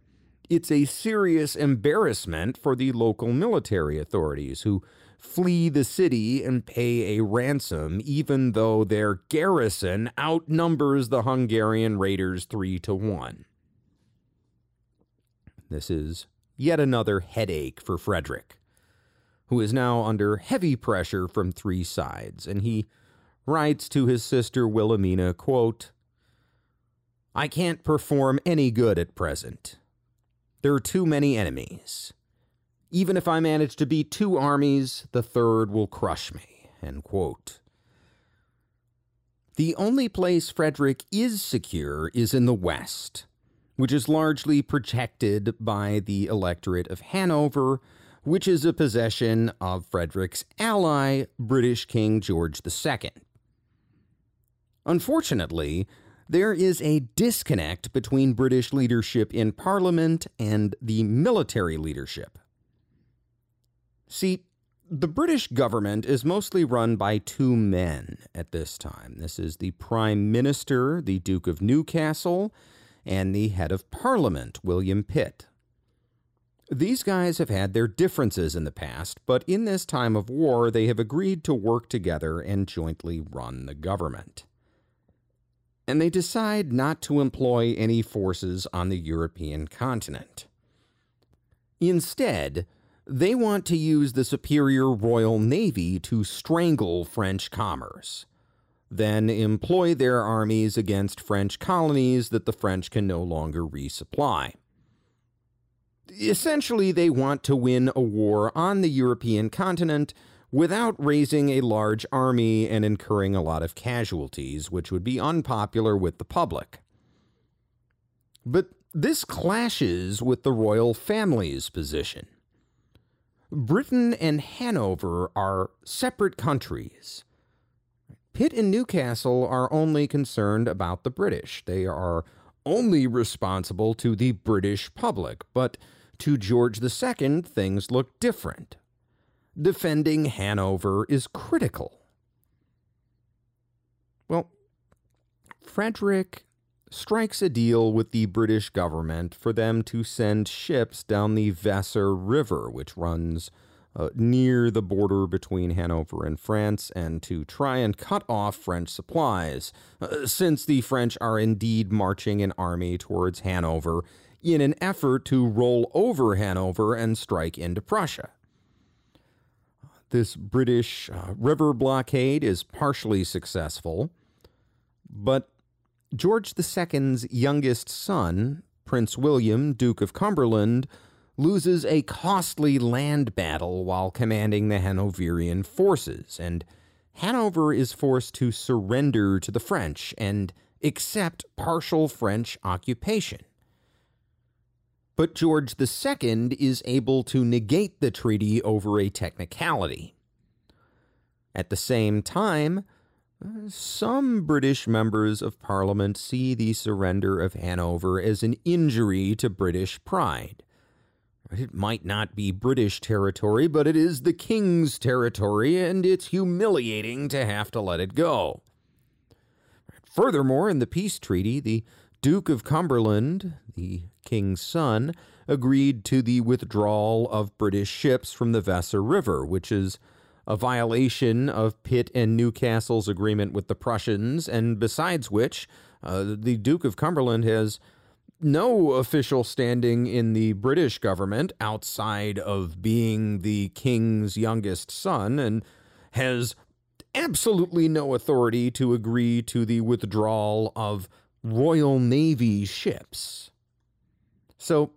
it's a serious embarrassment for the local military authorities who flee the city and pay a ransom, even though their garrison outnumbers the Hungarian raiders three to one. This is yet another headache for Frederick, who is now under heavy pressure from three sides, and he writes to his sister Wilhelmina, quote, I can't perform any good at present. There are too many enemies. Even if I manage to beat two armies, the third will crush me. The only place Frederick is secure is in the West, which is largely protected by the electorate of Hanover, which is a possession of Frederick's ally, British King George II. Unfortunately, there is a disconnect between British leadership in Parliament and the military leadership. See, the British government is mostly run by two men at this time. This is the Prime Minister, the Duke of Newcastle, and the head of Parliament, William Pitt. These guys have had their differences in the past, but in this time of war, they have agreed to work together and jointly run the government and they decide not to employ any forces on the European continent. Instead, they want to use the superior Royal Navy to strangle French commerce, then employ their armies against French colonies that the French can no longer resupply. Essentially, they want to win a war on the European continent without raising a large army and incurring a lot of casualties, which would be unpopular with the public. But this clashes with the royal family's position. Britain and Hanover are separate countries. Pitt and Newcastle are only concerned about the British. They are only responsible to the British public, but to George II, things look different defending Hanover is critical. Well, Frederick strikes a deal with the British government for them to send ships down the Weser River, which runs uh, near the border between Hanover and France, and to try and cut off French supplies, uh, since the French are indeed marching an army towards Hanover in an effort to roll over Hanover and strike into Prussia. This British uh, river blockade is partially successful, but George II's youngest son, Prince William, Duke of Cumberland, loses a costly land battle while commanding the Hanoverian forces, and Hanover is forced to surrender to the French and accept partial French occupation. But George II is able to negate the treaty over a technicality. At the same time, some British members of Parliament see the surrender of Hanover as an injury to British pride. It might not be British territory, but it is the King's territory, and it's humiliating to have to let it go. Furthermore, in the peace treaty, the Duke of Cumberland, the King's son, agreed to the withdrawal of British ships from the Weser River, which is a violation of Pitt and Newcastle's agreement with the Prussians, and besides which, uh, the Duke of Cumberland has no official standing in the British government outside of being the king's youngest son and has absolutely no authority to agree to the withdrawal of Royal Navy ships. So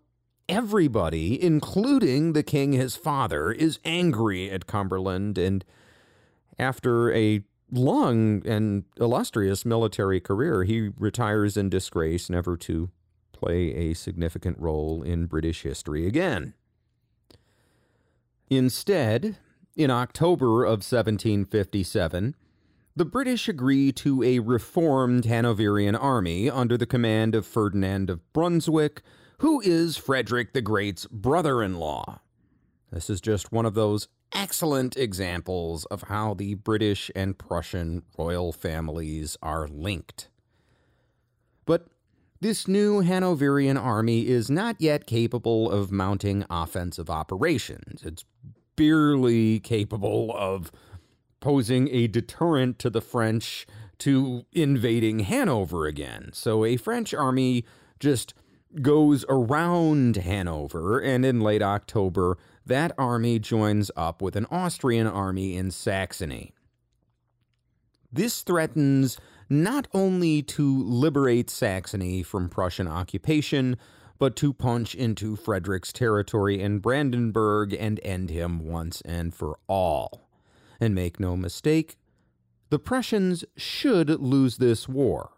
everybody, including the king his father, is angry at Cumberland and after a long and illustrious military career, he retires in disgrace, never to play a significant role in British history again. Instead, in October of 1757, the British agree to a reformed Hanoverian army under the command of Ferdinand of Brunswick, who is Frederick the Great's brother in law. This is just one of those excellent examples of how the British and Prussian royal families are linked. But this new Hanoverian army is not yet capable of mounting offensive operations. It's barely capable of posing a deterrent to the French to invading Hanover again. So a French army just goes around Hanover, and in late October, that army joins up with an Austrian army in Saxony. This threatens not only to liberate Saxony from Prussian occupation, but to punch into Frederick's territory in Brandenburg and end him once and for all. And make no mistake, the Prussians should lose this war.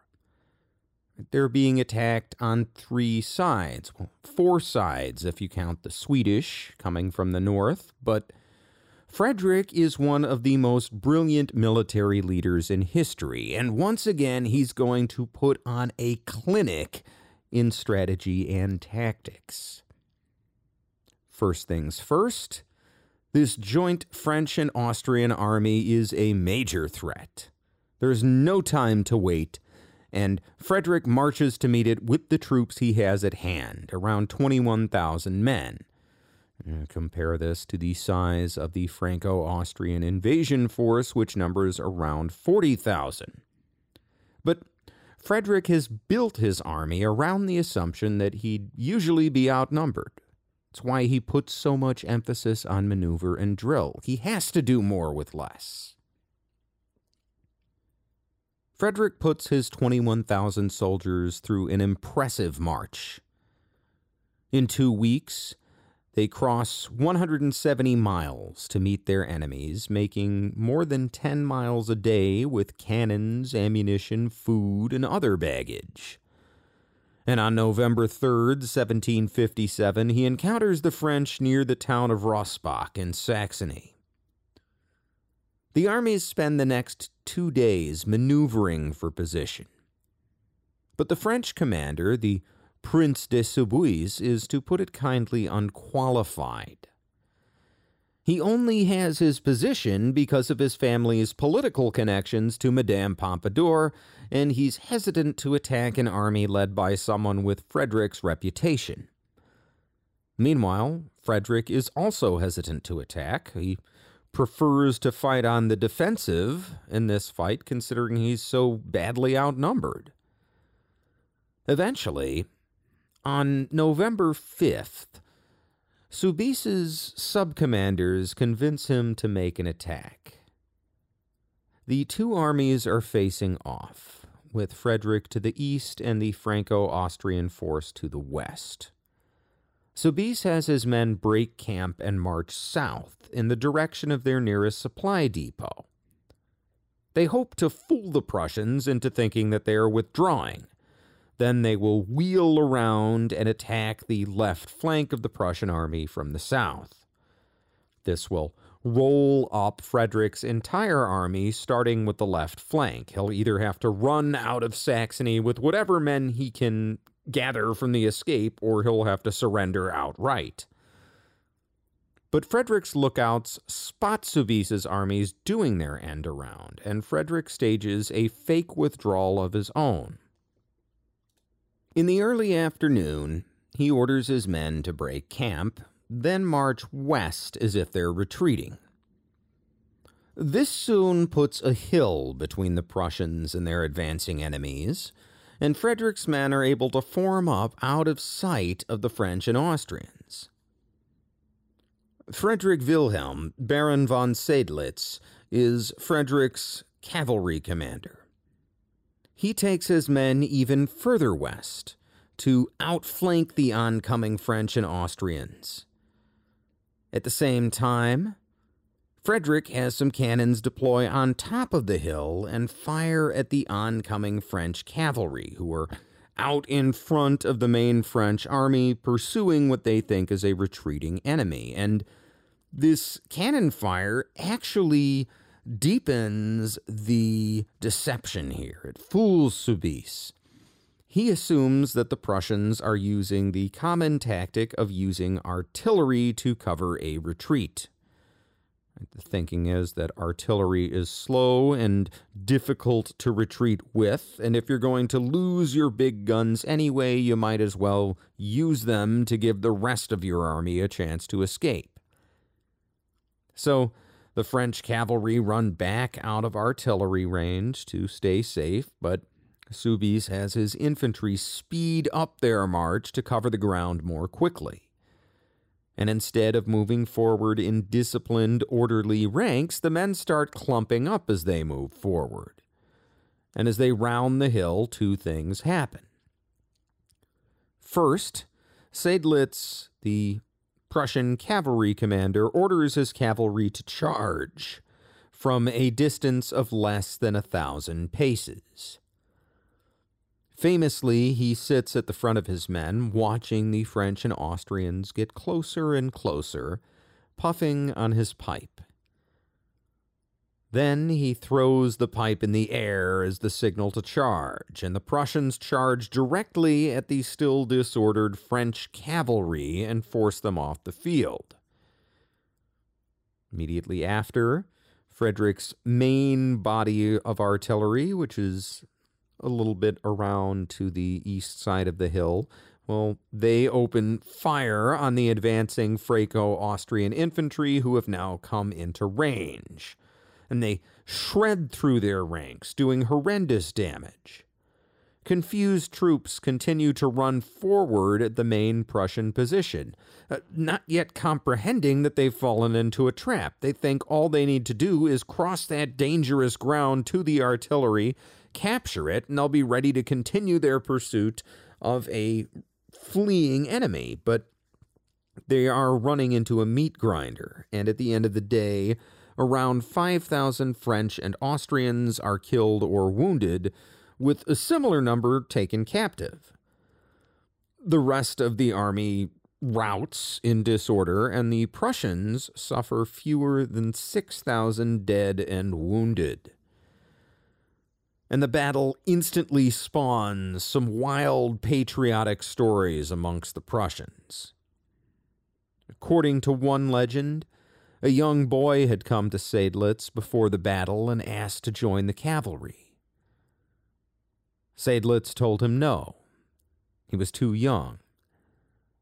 They're being attacked on three sides. Well, four sides if you count the Swedish coming from the north, but Frederick is one of the most brilliant military leaders in history, and once again, he's going to put on a clinic in strategy and tactics. First things first, this joint French and Austrian army is a major threat. There's no time to wait, and Frederick marches to meet it with the troops he has at hand, around 21,000 men. Compare this to the size of the Franco Austrian invasion force, which numbers around 40,000. But Frederick has built his army around the assumption that he'd usually be outnumbered. It's why he puts so much emphasis on maneuver and drill. He has to do more with less. Frederick puts his 21,000 soldiers through an impressive march. In two weeks, they cross 170 miles to meet their enemies, making more than 10 miles a day with cannons, ammunition, food, and other baggage. And on November 3rd, 1757, he encounters the French near the town of Rossbach in Saxony. The armies spend the next two days maneuvering for position. But the French commander, the Prince de Soubise is, to put it kindly, unqualified. He only has his position because of his family's political connections to Madame Pompadour, and he's hesitant to attack an army led by someone with Frederick's reputation. Meanwhile, Frederick is also hesitant to attack. He prefers to fight on the defensive in this fight, considering he's so badly outnumbered. Eventually, on November 5th, Soubise's subcommanders convince him to make an attack. The two armies are facing off, with Frederick to the east and the Franco Austrian force to the west. Soubise has his men break camp and march south in the direction of their nearest supply depot. They hope to fool the Prussians into thinking that they are withdrawing. Then they will wheel around and attack the left flank of the Prussian army from the south. This will roll up Frederick's entire army, starting with the left flank. He'll either have to run out of Saxony with whatever men he can gather from the escape, or he'll have to surrender outright. But Frederick's lookouts spot Soubise's armies doing their end around, and Frederick stages a fake withdrawal of his own. In the early afternoon, he orders his men to break camp, then march west as if they're retreating. This soon puts a hill between the Prussians and their advancing enemies, and Frederick's men are able to form up out of sight of the French and Austrians. Frederick Wilhelm, Baron von Seydlitz, is Frederick's cavalry commander. He takes his men even further west to outflank the oncoming French and Austrians. At the same time, Frederick has some cannons deploy on top of the hill and fire at the oncoming French cavalry, who are out in front of the main French army, pursuing what they think is a retreating enemy. And this cannon fire actually deepens the deception here. It fools Soubise. He assumes that the Prussians are using the common tactic of using artillery to cover a retreat. The thinking is that artillery is slow and difficult to retreat with, and if you're going to lose your big guns anyway, you might as well use them to give the rest of your army a chance to escape. So, the French cavalry run back out of artillery range to stay safe, but Soubise has his infantry speed up their march to cover the ground more quickly. And instead of moving forward in disciplined, orderly ranks, the men start clumping up as they move forward. And as they round the hill, two things happen. First, Seydlitz, the Prussian cavalry commander, orders his cavalry to charge from a distance of less than a thousand paces. Famously, he sits at the front of his men, watching the French and Austrians get closer and closer, puffing on his pipe. Then he throws the pipe in the air as the signal to charge, and the Prussians charge directly at the still disordered French cavalry and force them off the field. Immediately after, Frederick's main body of artillery, which is a little bit around to the east side of the hill. Well, they open fire on the advancing Franco Austrian infantry who have now come into range. And they shred through their ranks, doing horrendous damage. Confused troops continue to run forward at the main Prussian position, uh, not yet comprehending that they've fallen into a trap. They think all they need to do is cross that dangerous ground to the artillery capture it, and they'll be ready to continue their pursuit of a fleeing enemy. But they are running into a meat grinder, and at the end of the day, around 5,000 French and Austrians are killed or wounded, with a similar number taken captive. The rest of the army routs in disorder, and the Prussians suffer fewer than 6,000 dead and wounded and the battle instantly spawns some wild patriotic stories amongst the Prussians. According to one legend, a young boy had come to Seydlitz before the battle and asked to join the cavalry. Seydlitz told him no. He was too young,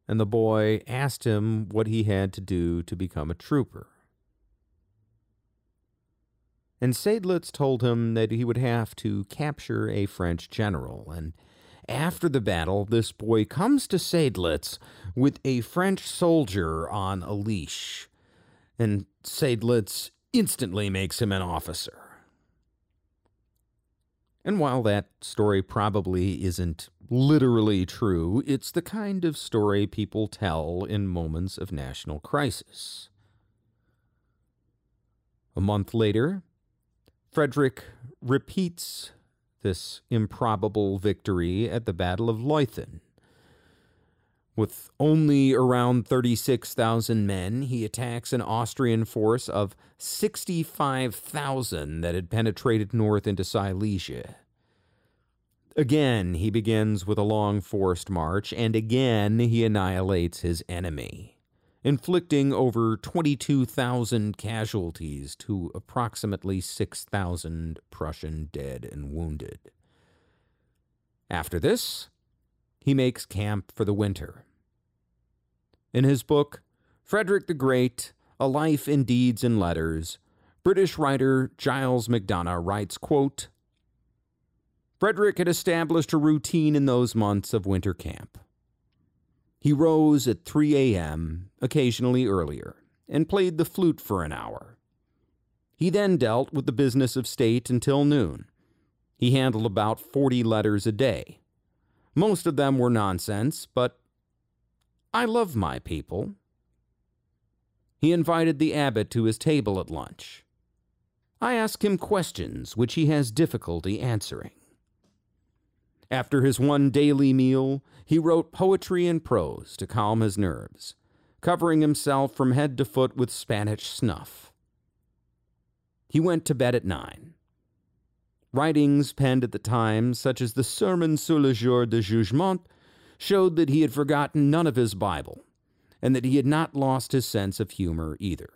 and the boy asked him what he had to do to become a trooper and Seydlitz told him that he would have to capture a French general. And after the battle, this boy comes to Seydlitz with a French soldier on a leash, and Seydlitz instantly makes him an officer. And while that story probably isn't literally true, it's the kind of story people tell in moments of national crisis. A month later, Frederick repeats this improbable victory at the Battle of Leuthen. With only around 36,000 men, he attacks an Austrian force of 65,000 that had penetrated north into Silesia. Again, he begins with a long forced march, and again he annihilates his enemy, inflicting over 22,000 casualties to approximately 6,000 Prussian dead and wounded. After this, he makes camp for the winter. In his book, Frederick the Great A Life in Deeds and Letters, British writer Giles MacDonogh writes, quote, Frederick had established a routine in those months of winter camp. He rose at 3 a.m., occasionally earlier, and played the flute for an hour. He then dealt with the business of state until noon. He handled about 40 letters a day. Most of them were nonsense, but I love my people. He invited the abbot to his table at lunch. I ask him questions which he has difficulty answering. After his one daily meal, he wrote poetry and prose to calm his nerves, covering himself from head to foot with Spanish snuff. He went to bed at nine. Writings penned at the time, such as the Sermon sur le jour de jugement, showed that he had forgotten none of his Bible, and that he had not lost his sense of humor either.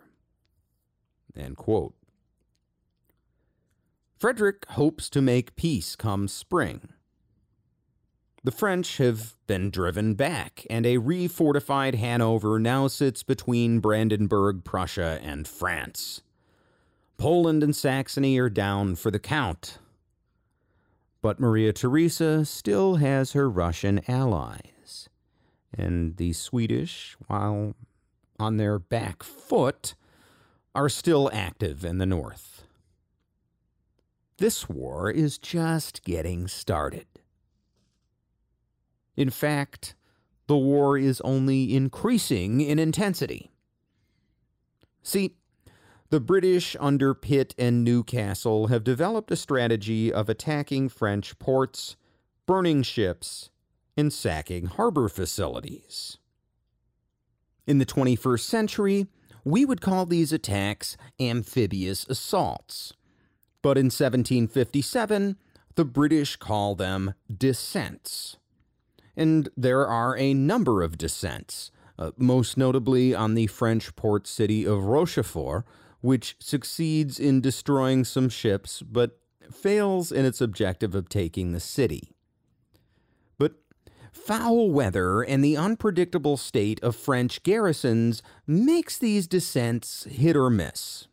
Frederick hopes to make peace come spring the French have been driven back, and a refortified Hanover now sits between Brandenburg, Prussia, and France. Poland and Saxony are down for the count. But Maria Theresa still has her Russian allies. And the Swedish, while on their back foot, are still active in the north. This war is just getting started. In fact, the war is only increasing in intensity. See, the British under Pitt and Newcastle have developed a strategy of attacking French ports, burning ships, and sacking harbor facilities. In the 21st century, we would call these attacks amphibious assaults. But in 1757, the British call them descents and there are a number of descents, uh, most notably on the French port city of Rochefort, which succeeds in destroying some ships but fails in its objective of taking the city. But foul weather and the unpredictable state of French garrisons makes these descents hit or miss.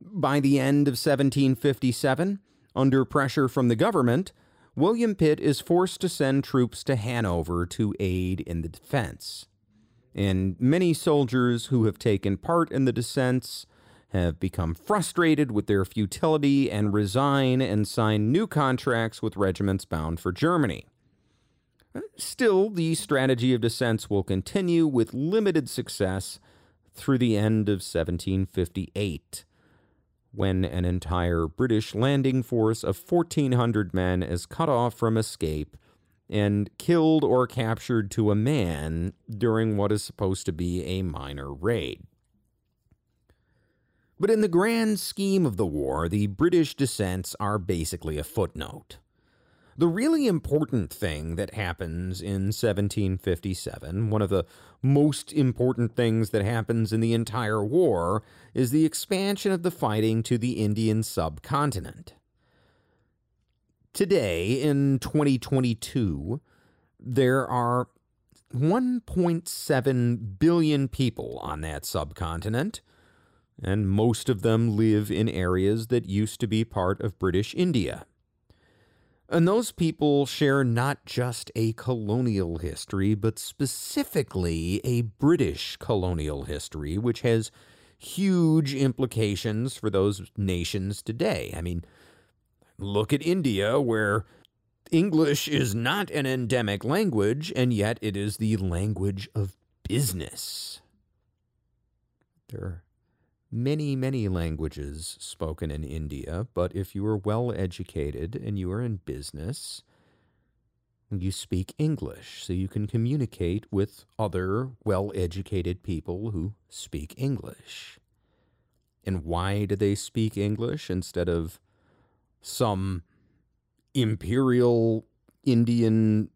By the end of 1757, under pressure from the government, William Pitt is forced to send troops to Hanover to aid in the defense. And many soldiers who have taken part in the descents have become frustrated with their futility and resign and sign new contracts with regiments bound for Germany. Still, the strategy of descents will continue with limited success through the end of 1758 when an entire British landing force of 1,400 men is cut off from escape and killed or captured to a man during what is supposed to be a minor raid. But in the grand scheme of the war, the British descents are basically a footnote. The really important thing that happens in 1757, one of the most important things that happens in the entire war, is the expansion of the fighting to the Indian subcontinent. Today, in 2022, there are 1.7 billion people on that subcontinent, and most of them live in areas that used to be part of British India. And those people share not just a colonial history, but specifically a British colonial history, which has huge implications for those nations today. I mean, look at India, where English is not an endemic language, and yet it is the language of business. There many, many languages spoken in India, but if you are well educated and you are in business, you speak English, so you can communicate with other well educated people who speak English. And why do they speak English instead of some imperial Indian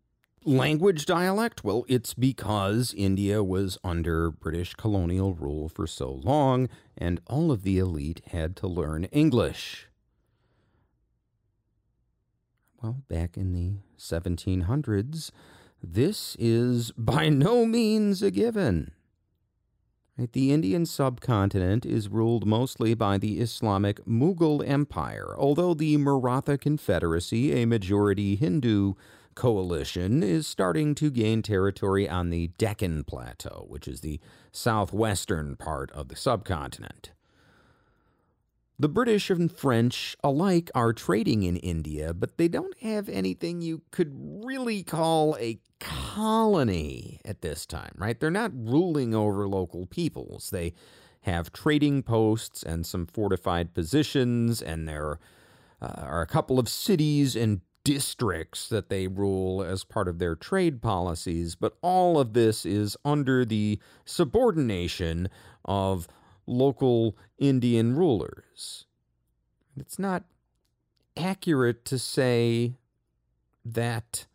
language dialect? Well, it's because India was under British colonial rule for so long, and all of the elite had to learn English. Well, back in the 1700s, this is by no means a given. The Indian subcontinent is ruled mostly by the Islamic Mughal Empire, although the Maratha Confederacy, a majority Hindu coalition, is starting to gain territory on the Deccan Plateau, which is the southwestern part of the subcontinent. The British and French alike are trading in India, but they don't have anything you could really call a colony at this time, right? They're not ruling over local peoples. They have trading posts and some fortified positions, and there uh, are a couple of cities and districts that they rule as part of their trade policies, but all of this is under the subordination of local Indian rulers. It's not accurate to say that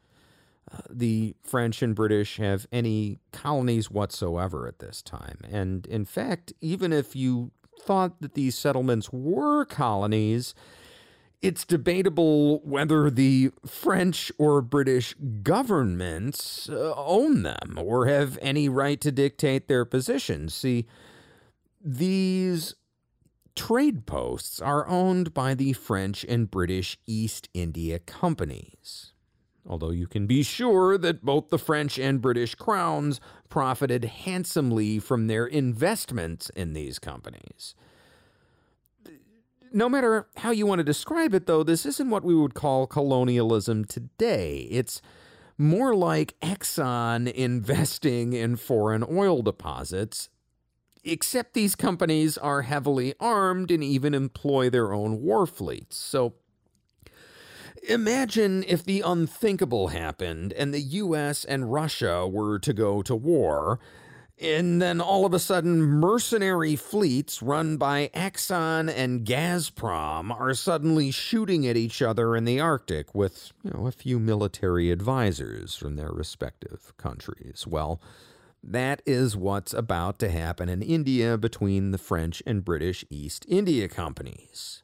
uh, the French and British have any colonies whatsoever at this time. And in fact, even if you thought that these settlements were colonies, it's debatable whether the French or British governments uh, own them or have any right to dictate their positions. See, these trade posts are owned by the French and British East India companies. Although you can be sure that both the French and British crowns profited handsomely from their investments in these companies. No matter how you want to describe it, though, this isn't what we would call colonialism today. It's more like Exxon investing in foreign oil deposits except these companies are heavily armed and even employ their own war fleets. So imagine if the unthinkable happened and the US and Russia were to go to war. And then all of a sudden, mercenary fleets run by Exxon and Gazprom are suddenly shooting at each other in the Arctic with, you know, a few military advisors from their respective countries. Well, that is what's about to happen in India between the French and British East India Companies.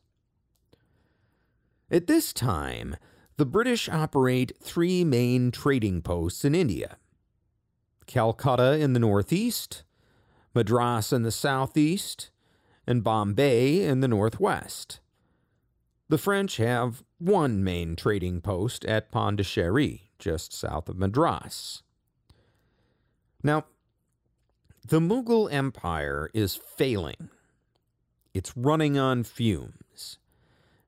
At this time, the British operate three main trading posts in India Calcutta in the northeast, Madras in the southeast, and Bombay in the northwest. The French have one main trading post at Pondicherry, just south of Madras. Now, the Mughal Empire is failing. It's running on fumes.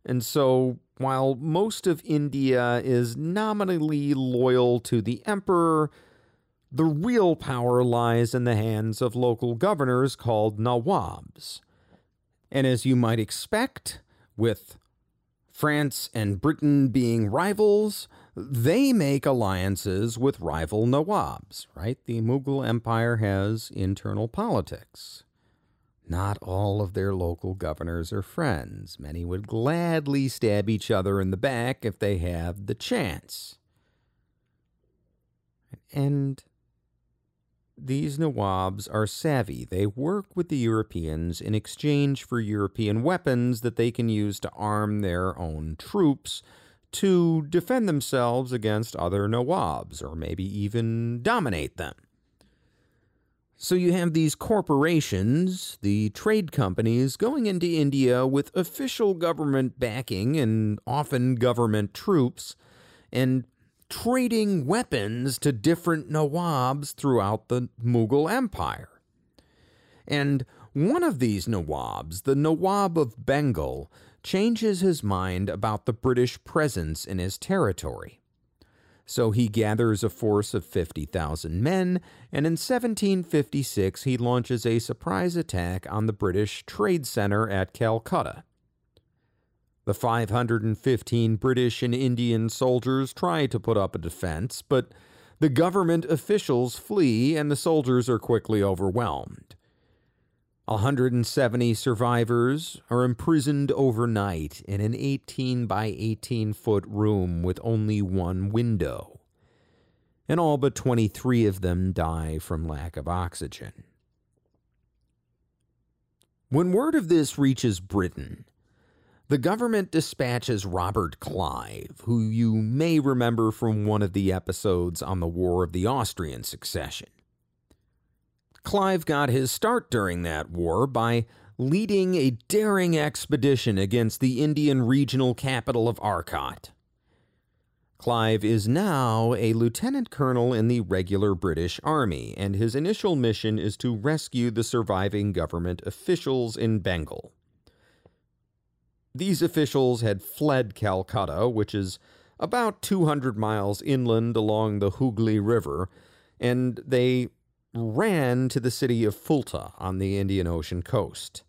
And so, while most of India is nominally loyal to the emperor, the real power lies in the hands of local governors called Nawabs. And as you might expect, with France and Britain being rivals, they make alliances with rival Nawabs, right? The Mughal Empire has internal politics. Not all of their local governors are friends. Many would gladly stab each other in the back if they have the chance. And these Nawabs are savvy. They work with the Europeans in exchange for European weapons that they can use to arm their own troops to defend themselves against other Nawabs, or maybe even dominate them. So you have these corporations, the trade companies, going into India with official government backing and often government troops, and trading weapons to different Nawabs throughout the Mughal Empire. And one of these Nawabs, the Nawab of Bengal, changes his mind about the British presence in his territory. So he gathers a force of 50,000 men, and in 1756 he launches a surprise attack on the British Trade Center at Calcutta. The 515 British and Indian soldiers try to put up a defense, but the government officials flee and the soldiers are quickly overwhelmed. 170 survivors are imprisoned overnight in an 18 by 18 foot room with only one window. And all but 23 of them die from lack of oxygen. When word of this reaches Britain, the government dispatches Robert Clive, who you may remember from one of the episodes on the War of the Austrian Succession. Clive got his start during that war by leading a daring expedition against the Indian regional capital of Arcot. Clive is now a lieutenant colonel in the regular British Army, and his initial mission is to rescue the surviving government officials in Bengal. These officials had fled Calcutta, which is about 200 miles inland along the Hooghly River, and they ran to the city of Fulta on the Indian Ocean coast.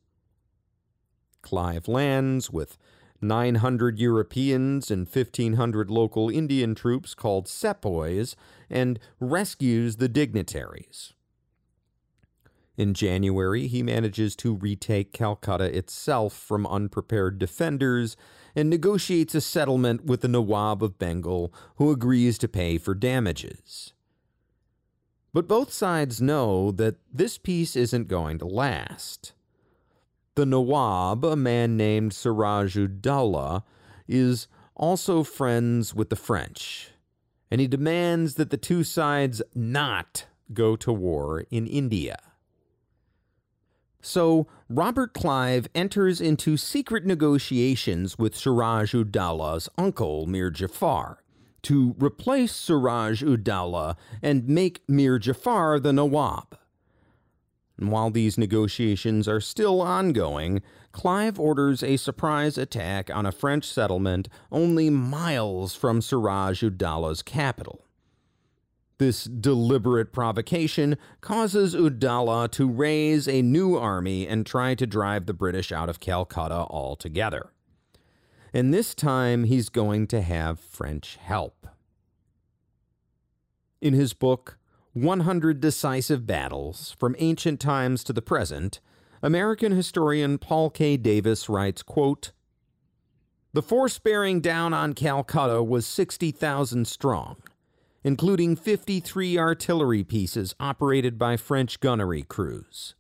Clive lands with 900 Europeans and 1,500 local Indian troops called sepoys and rescues the dignitaries. In January, he manages to retake Calcutta itself from unprepared defenders and negotiates a settlement with the Nawab of Bengal, who agrees to pay for damages. But both sides know that this peace isn't going to last. The Nawab, a man named Siraj ud is also friends with the French, and he demands that the two sides not go to war in India. So Robert Clive enters into secret negotiations with Siraj ud uncle Mir Jafar, to replace Siraj ud and make Mir Jafar the Nawab. And while these negotiations are still ongoing, Clive orders a surprise attack on a French settlement only miles from Siraj ud capital. This deliberate provocation causes ud to raise a new army and try to drive the British out of Calcutta altogether and this time he's going to have French help. In his book, 100 Decisive Battles From Ancient Times to the Present, American historian Paul K. Davis writes, quote, The force bearing down on Calcutta was 60,000 strong, including 53 artillery pieces operated by French gunnery crews.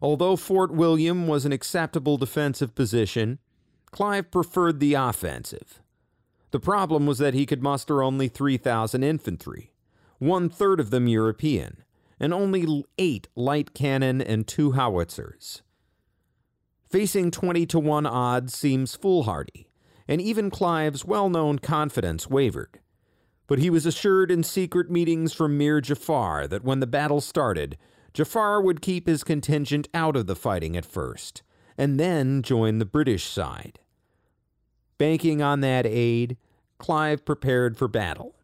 Although Fort William was an acceptable defensive position, Clive preferred the offensive. The problem was that he could muster only 3,000 infantry, one third of them European, and only eight light cannon and two howitzers. Facing 20 to 1 odds seems foolhardy, and even Clive's well known confidence wavered. But he was assured in secret meetings from Mir Jafar that when the battle started, Jafar would keep his contingent out of the fighting at first, and then join the British side. Banking on that aid, Clive prepared for battle.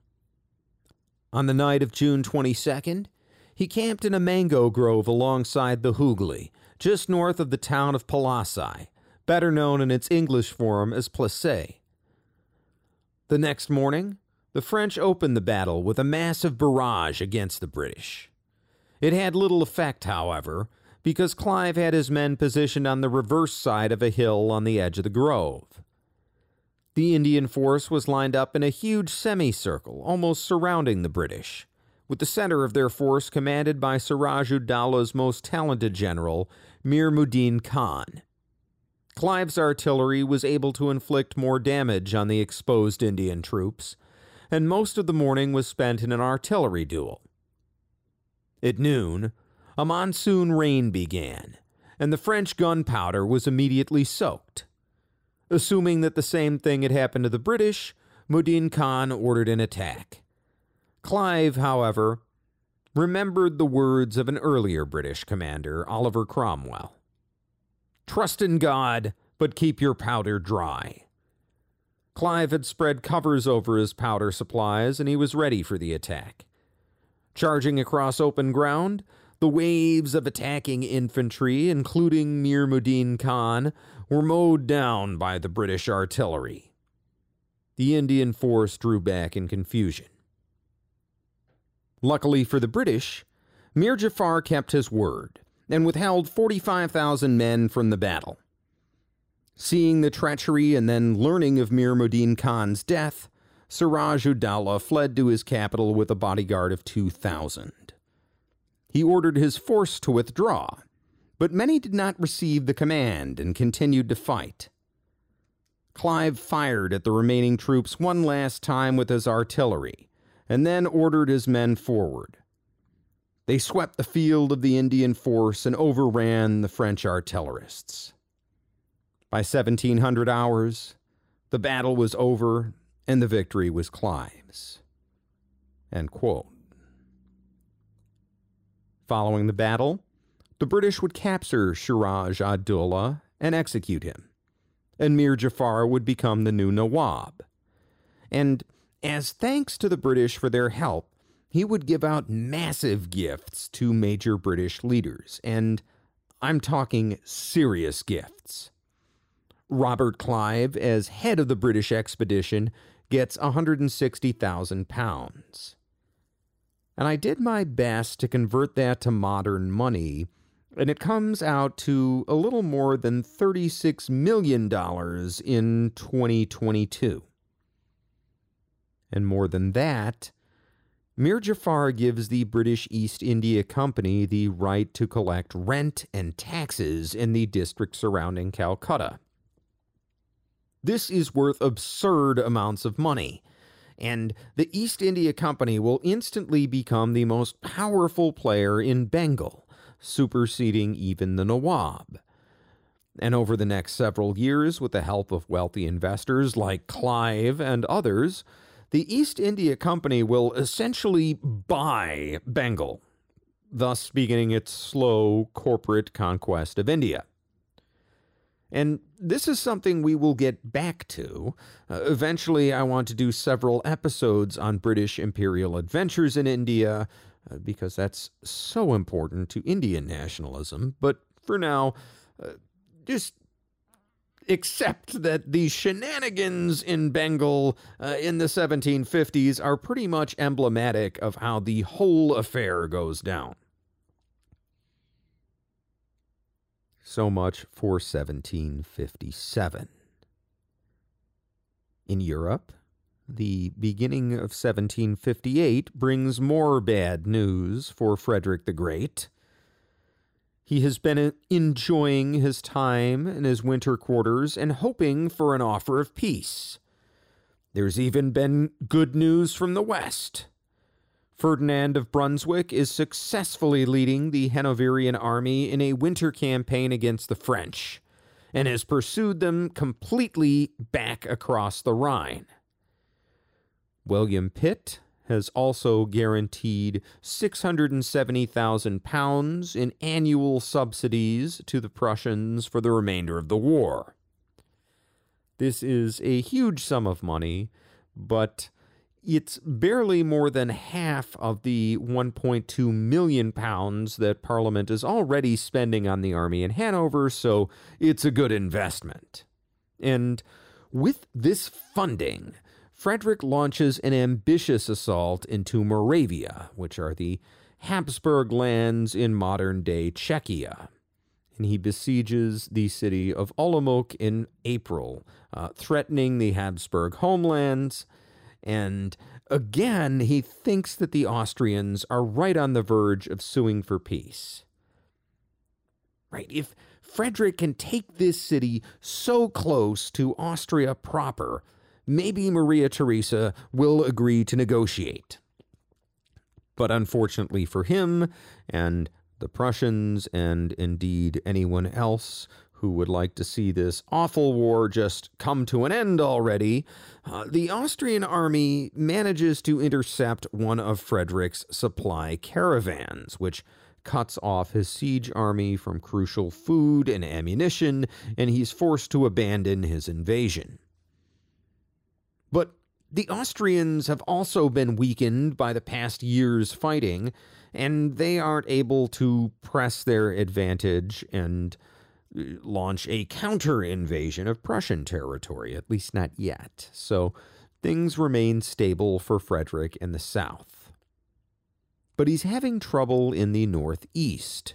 On the night of June 22nd, he camped in a mango grove alongside the Hooghly, just north of the town of Palasai, better known in its English form as Plassey. The next morning, the French opened the battle with a massive barrage against the British. It had little effect, however, because Clive had his men positioned on the reverse side of a hill on the edge of the grove. The Indian force was lined up in a huge semicircle, almost surrounding the British, with the center of their force commanded by Siraj ud most talented general, Mir Mudin Khan. Clive's artillery was able to inflict more damage on the exposed Indian troops, and most of the morning was spent in an artillery duel. At noon, a monsoon rain began, and the French gunpowder was immediately soaked. Assuming that the same thing had happened to the British, Mudin Khan ordered an attack. Clive, however, remembered the words of an earlier British commander, Oliver Cromwell Trust in God, but keep your powder dry. Clive had spread covers over his powder supplies and he was ready for the attack. Charging across open ground, the waves of attacking infantry, including Mir Mudin Khan, were mowed down by the British artillery. The Indian force drew back in confusion. Luckily for the British, Mir Jafar kept his word and withheld 45,000 men from the battle. Seeing the treachery and then learning of Mir Mudin Khan's death, Siraj Uddaula fled to his capital with a bodyguard of 2,000. He ordered his force to withdraw, but many did not receive the command and continued to fight. Clive fired at the remaining troops one last time with his artillery, and then ordered his men forward. They swept the field of the Indian force and overran the French artillerists. By 1700 hours, the battle was over and the victory was Clive's. Following the battle, the British would capture Siraj ad-Dawla and execute him, and Mir Jafar would become the new Nawab. And as thanks to the British for their help, he would give out massive gifts to major British leaders, and I'm talking serious gifts. Robert Clive, as head of the British expedition, gets 160,000 pounds. And I did my best to convert that to modern money, and it comes out to a little more than $36 million in 2022. And more than that, Mir Jafar gives the British East India Company the right to collect rent and taxes in the district surrounding Calcutta. This is worth absurd amounts of money. And the East India Company will instantly become the most powerful player in Bengal, superseding even the Nawab. And over the next several years, with the help of wealthy investors like Clive and others, the East India Company will essentially buy Bengal, thus beginning its slow corporate conquest of India. And this is something we will get back to. Uh, eventually, I want to do several episodes on British imperial adventures in India, uh, because that's so important to Indian nationalism. But for now, uh, just accept that the shenanigans in Bengal uh, in the 1750s are pretty much emblematic of how the whole affair goes down. So much for 1757. In Europe, the beginning of 1758 brings more bad news for Frederick the Great. He has been enjoying his time in his winter quarters and hoping for an offer of peace. There's even been good news from the West. Ferdinand of Brunswick is successfully leading the Hanoverian army in a winter campaign against the French and has pursued them completely back across the Rhine. William Pitt has also guaranteed 670,000 pounds in annual subsidies to the Prussians for the remainder of the war. This is a huge sum of money, but it's barely more than half of the 1.2 million pounds that Parliament is already spending on the army in Hanover, so it's a good investment. And with this funding, Frederick launches an ambitious assault into Moravia, which are the Habsburg lands in modern day Czechia. And he besieges the city of Olomouc in April, uh, threatening the Habsburg homelands and again, he thinks that the Austrians are right on the verge of suing for peace. Right? If Frederick can take this city so close to Austria proper, maybe Maria Theresa will agree to negotiate. But unfortunately for him, and the Prussians, and indeed anyone else who would like to see this awful war just come to an end already, uh, the Austrian army manages to intercept one of Frederick's supply caravans, which cuts off his siege army from crucial food and ammunition, and he's forced to abandon his invasion. But the Austrians have also been weakened by the past year's fighting, and they aren't able to press their advantage and launch a counter invasion of Prussian territory, at least not yet. So things remain stable for Frederick in the south. But he's having trouble in the northeast.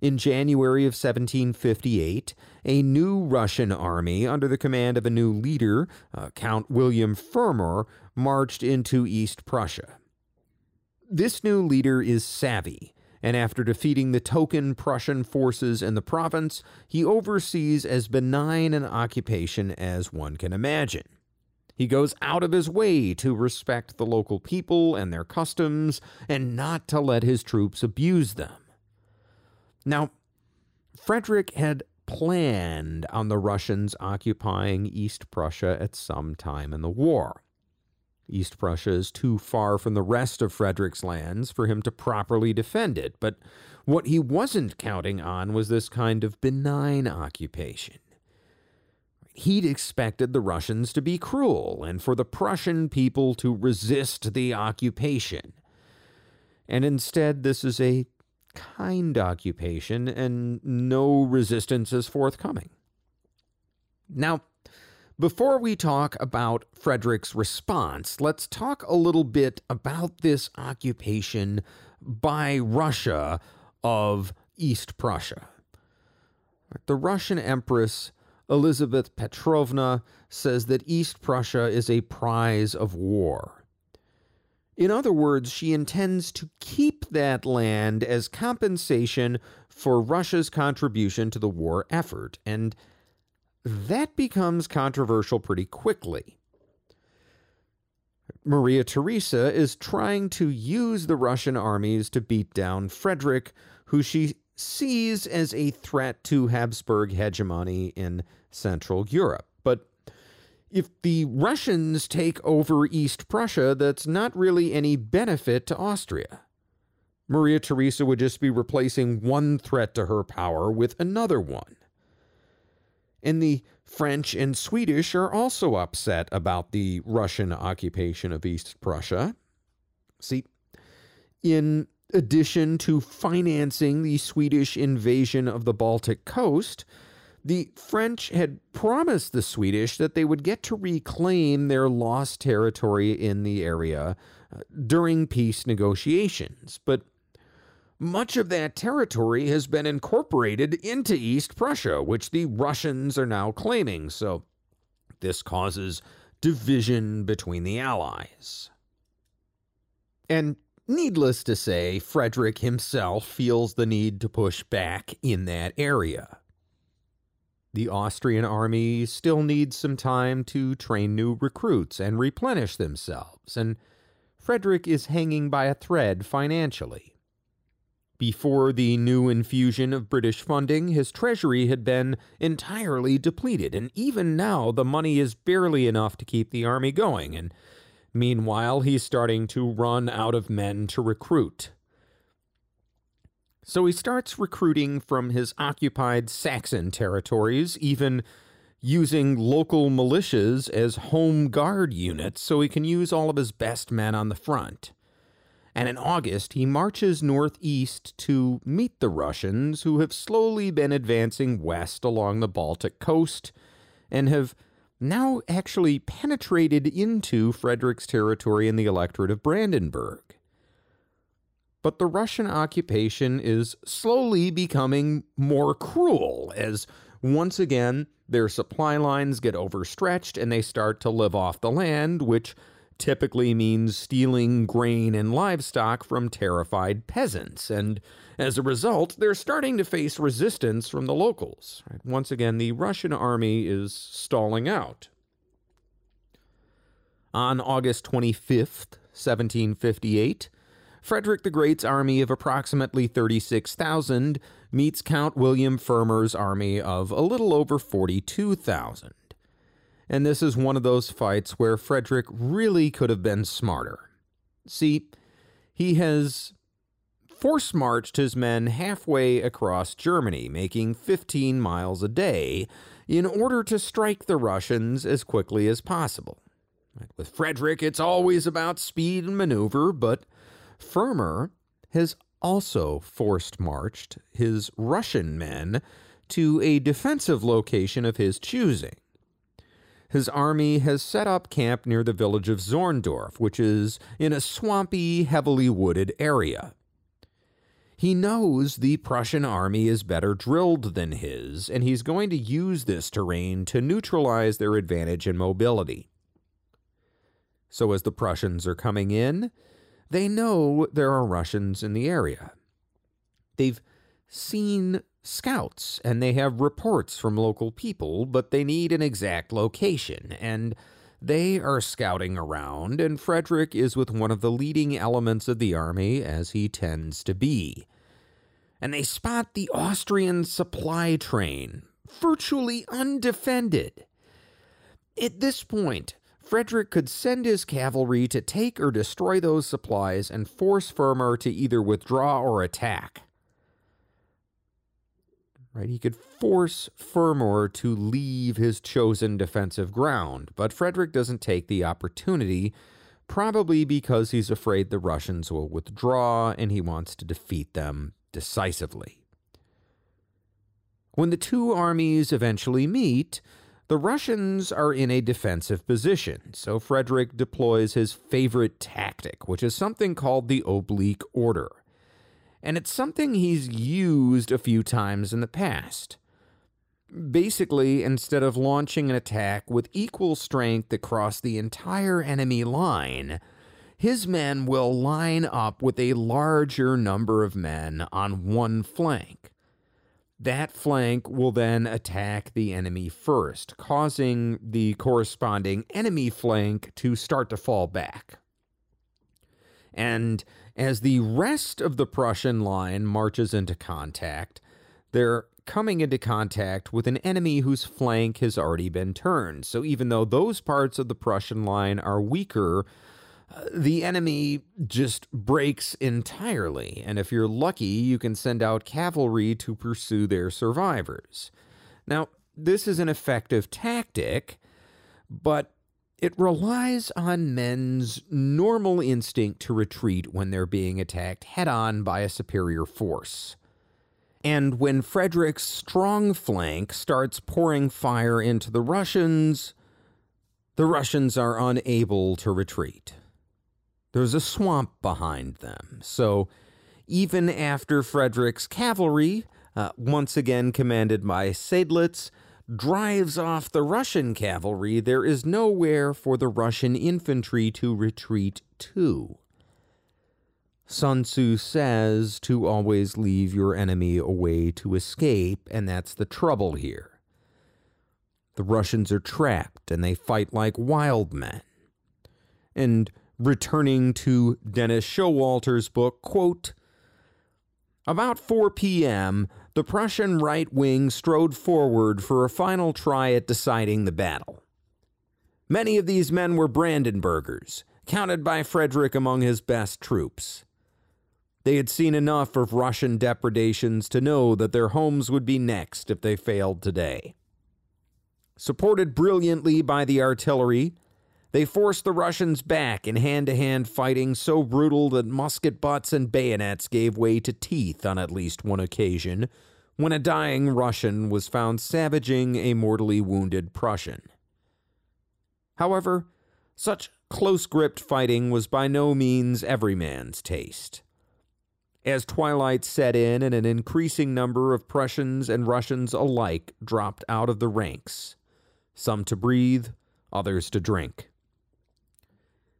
In January of 1758, a new Russian army under the command of a new leader, uh, Count William Fermor, marched into East Prussia. This new leader is savvy, and after defeating the token Prussian forces in the province, he oversees as benign an occupation as one can imagine. He goes out of his way to respect the local people and their customs and not to let his troops abuse them. Now, Frederick had planned on the Russians occupying East Prussia at some time in the war. East Prussia is too far from the rest of Frederick's lands for him to properly defend it, but what he wasn't counting on was this kind of benign occupation. He'd expected the Russians to be cruel and for the Prussian people to resist the occupation. And instead, this is a kind occupation, and no resistance is forthcoming. Now, before we talk about Frederick's response, let's talk a little bit about this occupation by Russia of East Prussia. The Russian Empress Elizabeth Petrovna says that East Prussia is a prize of war. In other words, she intends to keep that land as compensation for Russia's contribution to the war effort, and that becomes controversial pretty quickly. Maria Theresa is trying to use the Russian armies to beat down Frederick, who she sees as a threat to Habsburg hegemony in Central Europe But if the Russians take over East Prussia, that's not really any benefit to Austria. Maria Theresa would just be replacing one threat to her power with another one. And the French and Swedish are also upset about the Russian occupation of East Prussia. See, in addition to financing the Swedish invasion of the Baltic coast, the French had promised the Swedish that they would get to reclaim their lost territory in the area uh, during peace negotiations, but much of that territory has been incorporated into East Prussia, which the Russians are now claiming, so this causes division between the Allies. And needless to say, Frederick himself feels the need to push back in that area. The Austrian army still needs some time to train new recruits and replenish themselves, and Frederick is hanging by a thread financially. Before the new infusion of British funding, his treasury had been entirely depleted, and even now the money is barely enough to keep the army going, and meanwhile he's starting to run out of men to recruit. So he starts recruiting from his occupied Saxon territories, even using local militias as home guard units so he can use all of his best men on the front. And in August, he marches northeast to meet the Russians, who have slowly been advancing west along the Baltic coast and have now actually penetrated into Frederick's territory in the electorate of Brandenburg. But the Russian occupation is slowly becoming more cruel as once again their supply lines get overstretched and they start to live off the land, which typically means stealing grain and livestock from terrified peasants. And as a result, they're starting to face resistance from the locals. Once again, the Russian army is stalling out. On August 25th, 1758, Frederick the Great's army of approximately 36,000 meets Count William Fermor's army of a little over 42,000. And this is one of those fights where Frederick really could have been smarter. See, he has force marched his men halfway across Germany, making 15 miles a day, in order to strike the Russians as quickly as possible. With Frederick, it's always about speed and maneuver, but Fermor has also forced marched his Russian men to a defensive location of his choosing. His army has set up camp near the village of Zorndorf, which is in a swampy, heavily wooded area. He knows the Prussian army is better drilled than his, and he's going to use this terrain to neutralize their advantage in mobility. So, as the Prussians are coming in, they know there are Russians in the area. They've seen scouts and they have reports from local people, but they need an exact location, and they are scouting around, and Frederick is with one of the leading elements of the army, as he tends to be and they spot the Austrian supply train, virtually undefended. At this point, Frederick could send his cavalry to take or destroy those supplies and force Fermor to either withdraw or attack. Right, he could force Fermor to leave his chosen defensive ground, but Frederick doesn't take the opportunity, probably because he's afraid the Russians will withdraw and he wants to defeat them decisively. When the two armies eventually meet, the Russians are in a defensive position, so Frederick deploys his favorite tactic, which is something called the oblique order. And it's something he's used a few times in the past. Basically, instead of launching an attack with equal strength across the entire enemy line, his men will line up with a larger number of men on one flank. That flank will then attack the enemy first, causing the corresponding enemy flank to start to fall back. And as the rest of the Prussian line marches into contact, they're coming into contact with an enemy whose flank has already been turned. So even though those parts of the Prussian line are weaker, uh, the enemy just breaks entirely, and if you're lucky, you can send out cavalry to pursue their survivors. Now, this is an effective tactic, but it relies on men's normal instinct to retreat when they're being attacked head on by a superior force. And when Frederick's strong flank starts pouring fire into the Russians, the Russians are unable to retreat. There's a swamp behind them. So even after Frederick's cavalry, uh, once again commanded by Seydlitz, drives off the Russian cavalry, there is nowhere for the Russian infantry to retreat to. Sun Tzu says to always leave your enemy a way to escape, and that's the trouble here. The Russians are trapped and they fight like wild men. And returning to Dennis Showalter's book, quote, About 4 p.m., the Prussian right wing strode forward for a final try at deciding the battle. Many of these men were Brandenburgers, counted by Frederick among his best troops. They had seen enough of Russian depredations to know that their homes would be next if they failed today. Supported brilliantly by the artillery, they forced the Russians back in hand to hand fighting so brutal that musket butts and bayonets gave way to teeth on at least one occasion when a dying Russian was found savaging a mortally wounded Prussian. However, such close gripped fighting was by no means every man's taste. As twilight set in and an increasing number of Prussians and Russians alike dropped out of the ranks, some to breathe, others to drink.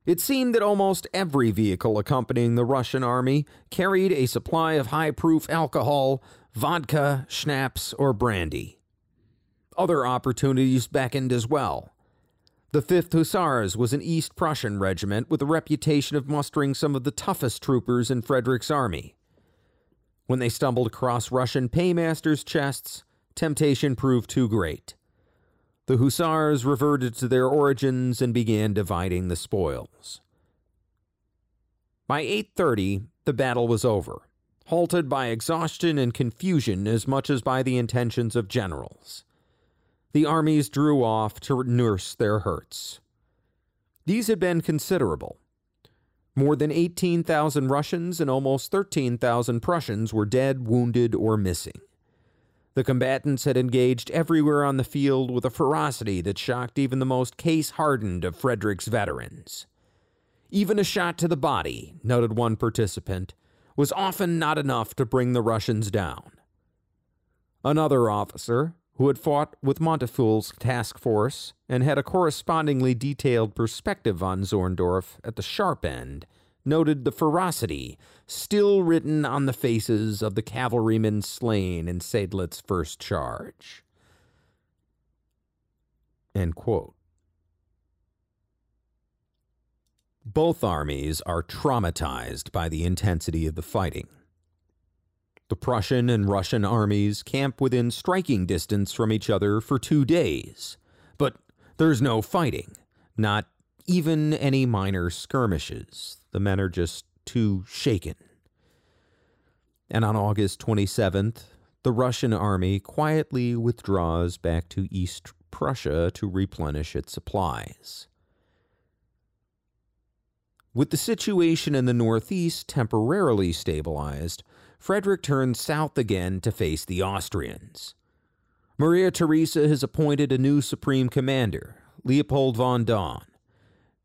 It seemed that almost every vehicle accompanying the Russian army carried a supply of high proof alcohol, vodka, schnapps, or brandy. Other opportunities beckoned as well. The 5th Hussars was an East Prussian regiment with a reputation of mustering some of the toughest troopers in Frederick's army. When they stumbled across Russian paymasters' chests, temptation proved too great. The Hussars reverted to their origins and began dividing the spoils. By 8:30, the battle was over, halted by exhaustion and confusion as much as by the intentions of generals. The armies drew off to nurse their hurts. These had been considerable. More than 18,000 Russians and almost 13,000 Prussians were dead, wounded, or missing. The combatants had engaged everywhere on the field with a ferocity that shocked even the most case hardened of Frederick's veterans. Even a shot to the body, noted one participant, was often not enough to bring the Russians down. Another officer, who had fought with Manteuffel's task force and had a correspondingly detailed perspective on Zorndorf at the sharp end, noted the ferocity still written on the faces of the cavalrymen slain in Seydlitz' first charge. Both armies are traumatized by the intensity of the fighting. The Prussian and Russian armies camp within striking distance from each other for two days, but there's no fighting, not even any minor skirmishes. The men are just too shaken. And on August 27th, the Russian army quietly withdraws back to East Prussia to replenish its supplies. With the situation in the Northeast temporarily stabilized, Frederick turns south again to face the Austrians. Maria Theresa has appointed a new supreme commander, Leopold von Daun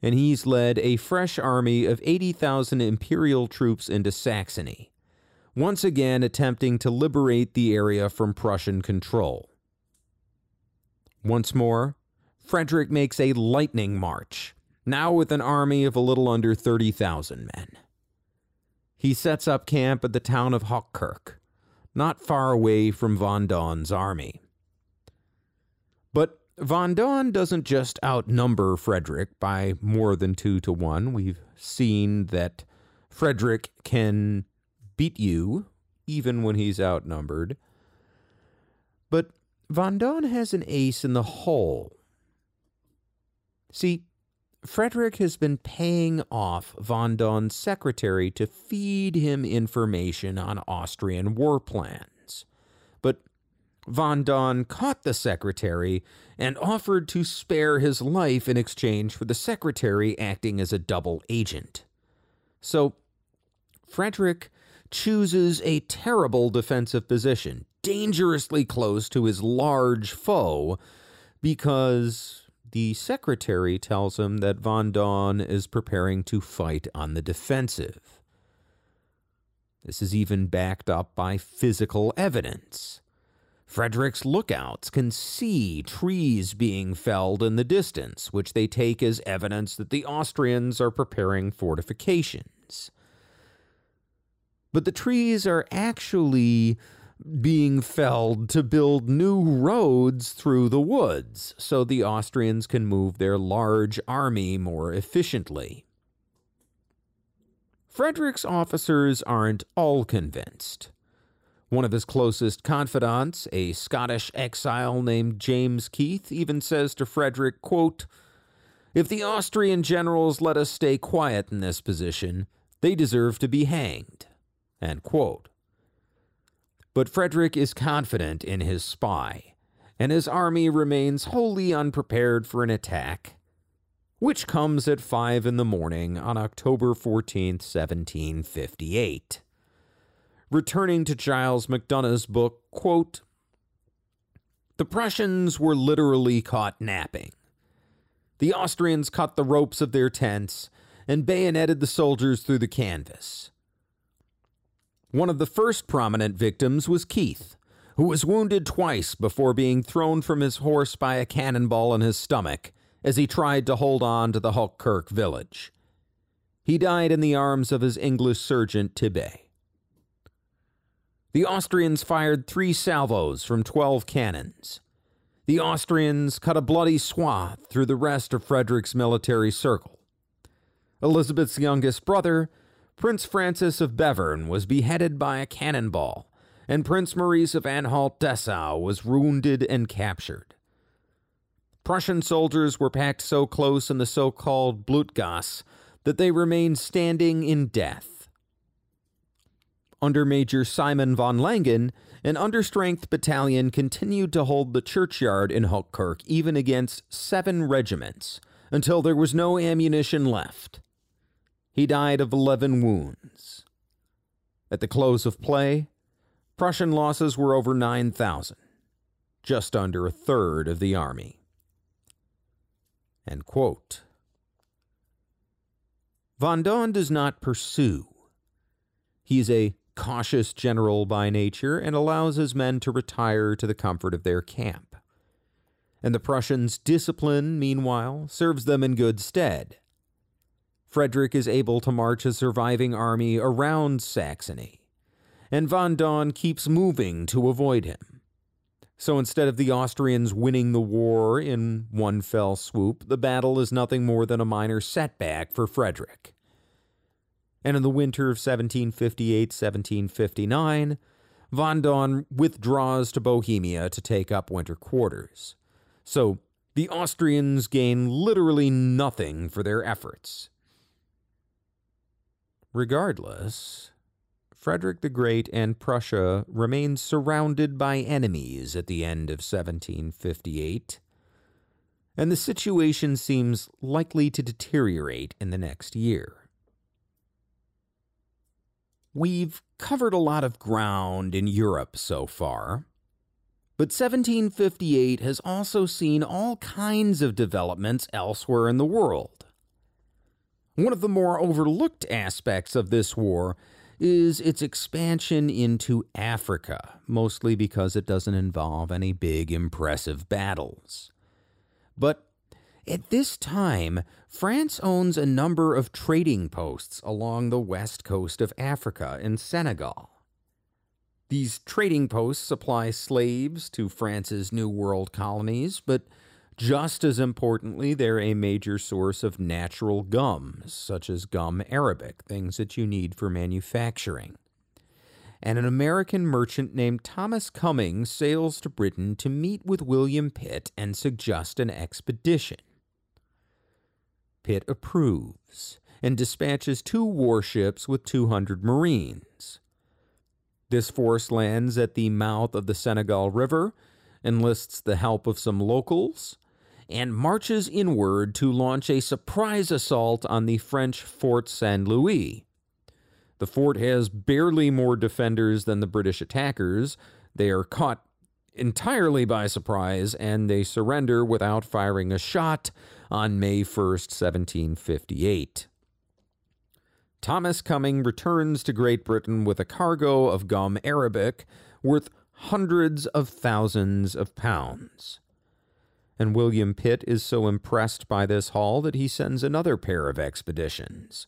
and he's led a fresh army of 80,000 imperial troops into Saxony, once again attempting to liberate the area from Prussian control. Once more, Frederick makes a lightning march, now with an army of a little under 30,000 men. He sets up camp at the town of Hochkirch, not far away from von Daun's army. Von Daun doesn't just outnumber Frederick by more than two to one. We've seen that Frederick can beat you even when he's outnumbered. But Von Daun has an ace in the hole. See, Frederick has been paying off Von Daun's secretary to feed him information on Austrian war plans. Von Daun caught the secretary and offered to spare his life in exchange for the secretary acting as a double agent. So, Frederick chooses a terrible defensive position, dangerously close to his large foe, because the secretary tells him that Von Daun is preparing to fight on the defensive. This is even backed up by physical evidence. Frederick's lookouts can see trees being felled in the distance, which they take as evidence that the Austrians are preparing fortifications. But the trees are actually being felled to build new roads through the woods so the Austrians can move their large army more efficiently. Frederick's officers aren't all convinced. One of his closest confidants, a Scottish exile named James Keith, even says to Frederick, quote, If the Austrian generals let us stay quiet in this position, they deserve to be hanged. But Frederick is confident in his spy, and his army remains wholly unprepared for an attack, which comes at five in the morning on October 14, 1758 returning to Giles MacDonogh's book, quote, The Prussians were literally caught napping. The Austrians cut the ropes of their tents and bayoneted the soldiers through the canvas. One of the first prominent victims was Keith, who was wounded twice before being thrown from his horse by a cannonball in his stomach as he tried to hold on to the Hochkirch village. He died in the arms of his English sergeant Tibet. The Austrians fired three salvos from 12 cannons. The Austrians cut a bloody swath through the rest of Frederick's military circle. Elizabeth's youngest brother, Prince Francis of Bevern, was beheaded by a cannonball, and Prince Maurice of Anhalt Dessau was wounded and captured. Prussian soldiers were packed so close in the so called Blutgasse that they remained standing in death under Major Simon von Langen, an understrength battalion continued to hold the churchyard in Hochkirch even against seven regiments, until there was no ammunition left. He died of 11 wounds. At the close of play, Prussian losses were over 9,000, just under a third of the army. Von Daun does not pursue. He's a cautious general by nature and allows his men to retire to the comfort of their camp. And the Prussians' discipline, meanwhile, serves them in good stead. Frederick is able to march a surviving army around Saxony, and von Daun keeps moving to avoid him. So instead of the Austrians winning the war in one fell swoop, the battle is nothing more than a minor setback for Frederick. And in the winter of 1758 1759, von Daun withdraws to Bohemia to take up winter quarters. So the Austrians gain literally nothing for their efforts. Regardless, Frederick the Great and Prussia remained surrounded by enemies at the end of 1758, and the situation seems likely to deteriorate in the next year. We've covered a lot of ground in Europe so far, but 1758 has also seen all kinds of developments elsewhere in the world. One of the more overlooked aspects of this war is its expansion into Africa, mostly because it doesn't involve any big, impressive battles. But at this time, France owns a number of trading posts along the west coast of Africa and Senegal. These trading posts supply slaves to France's New World colonies, but just as importantly, they're a major source of natural gums, such as gum arabic, things that you need for manufacturing. And an American merchant named Thomas Cumming sails to Britain to meet with William Pitt and suggest an expedition. Pitt approves and dispatches two warships with 200 Marines. This force lands at the mouth of the Senegal River, enlists the help of some locals, and marches inward to launch a surprise assault on the French Fort Saint Louis. The fort has barely more defenders than the British attackers. They are caught entirely by surprise and they surrender without firing a shot on May 1st, 1758. Thomas Cumming returns to Great Britain with a cargo of gum arabic worth hundreds of thousands of pounds and William Pitt is so impressed by this haul that he sends another pair of expeditions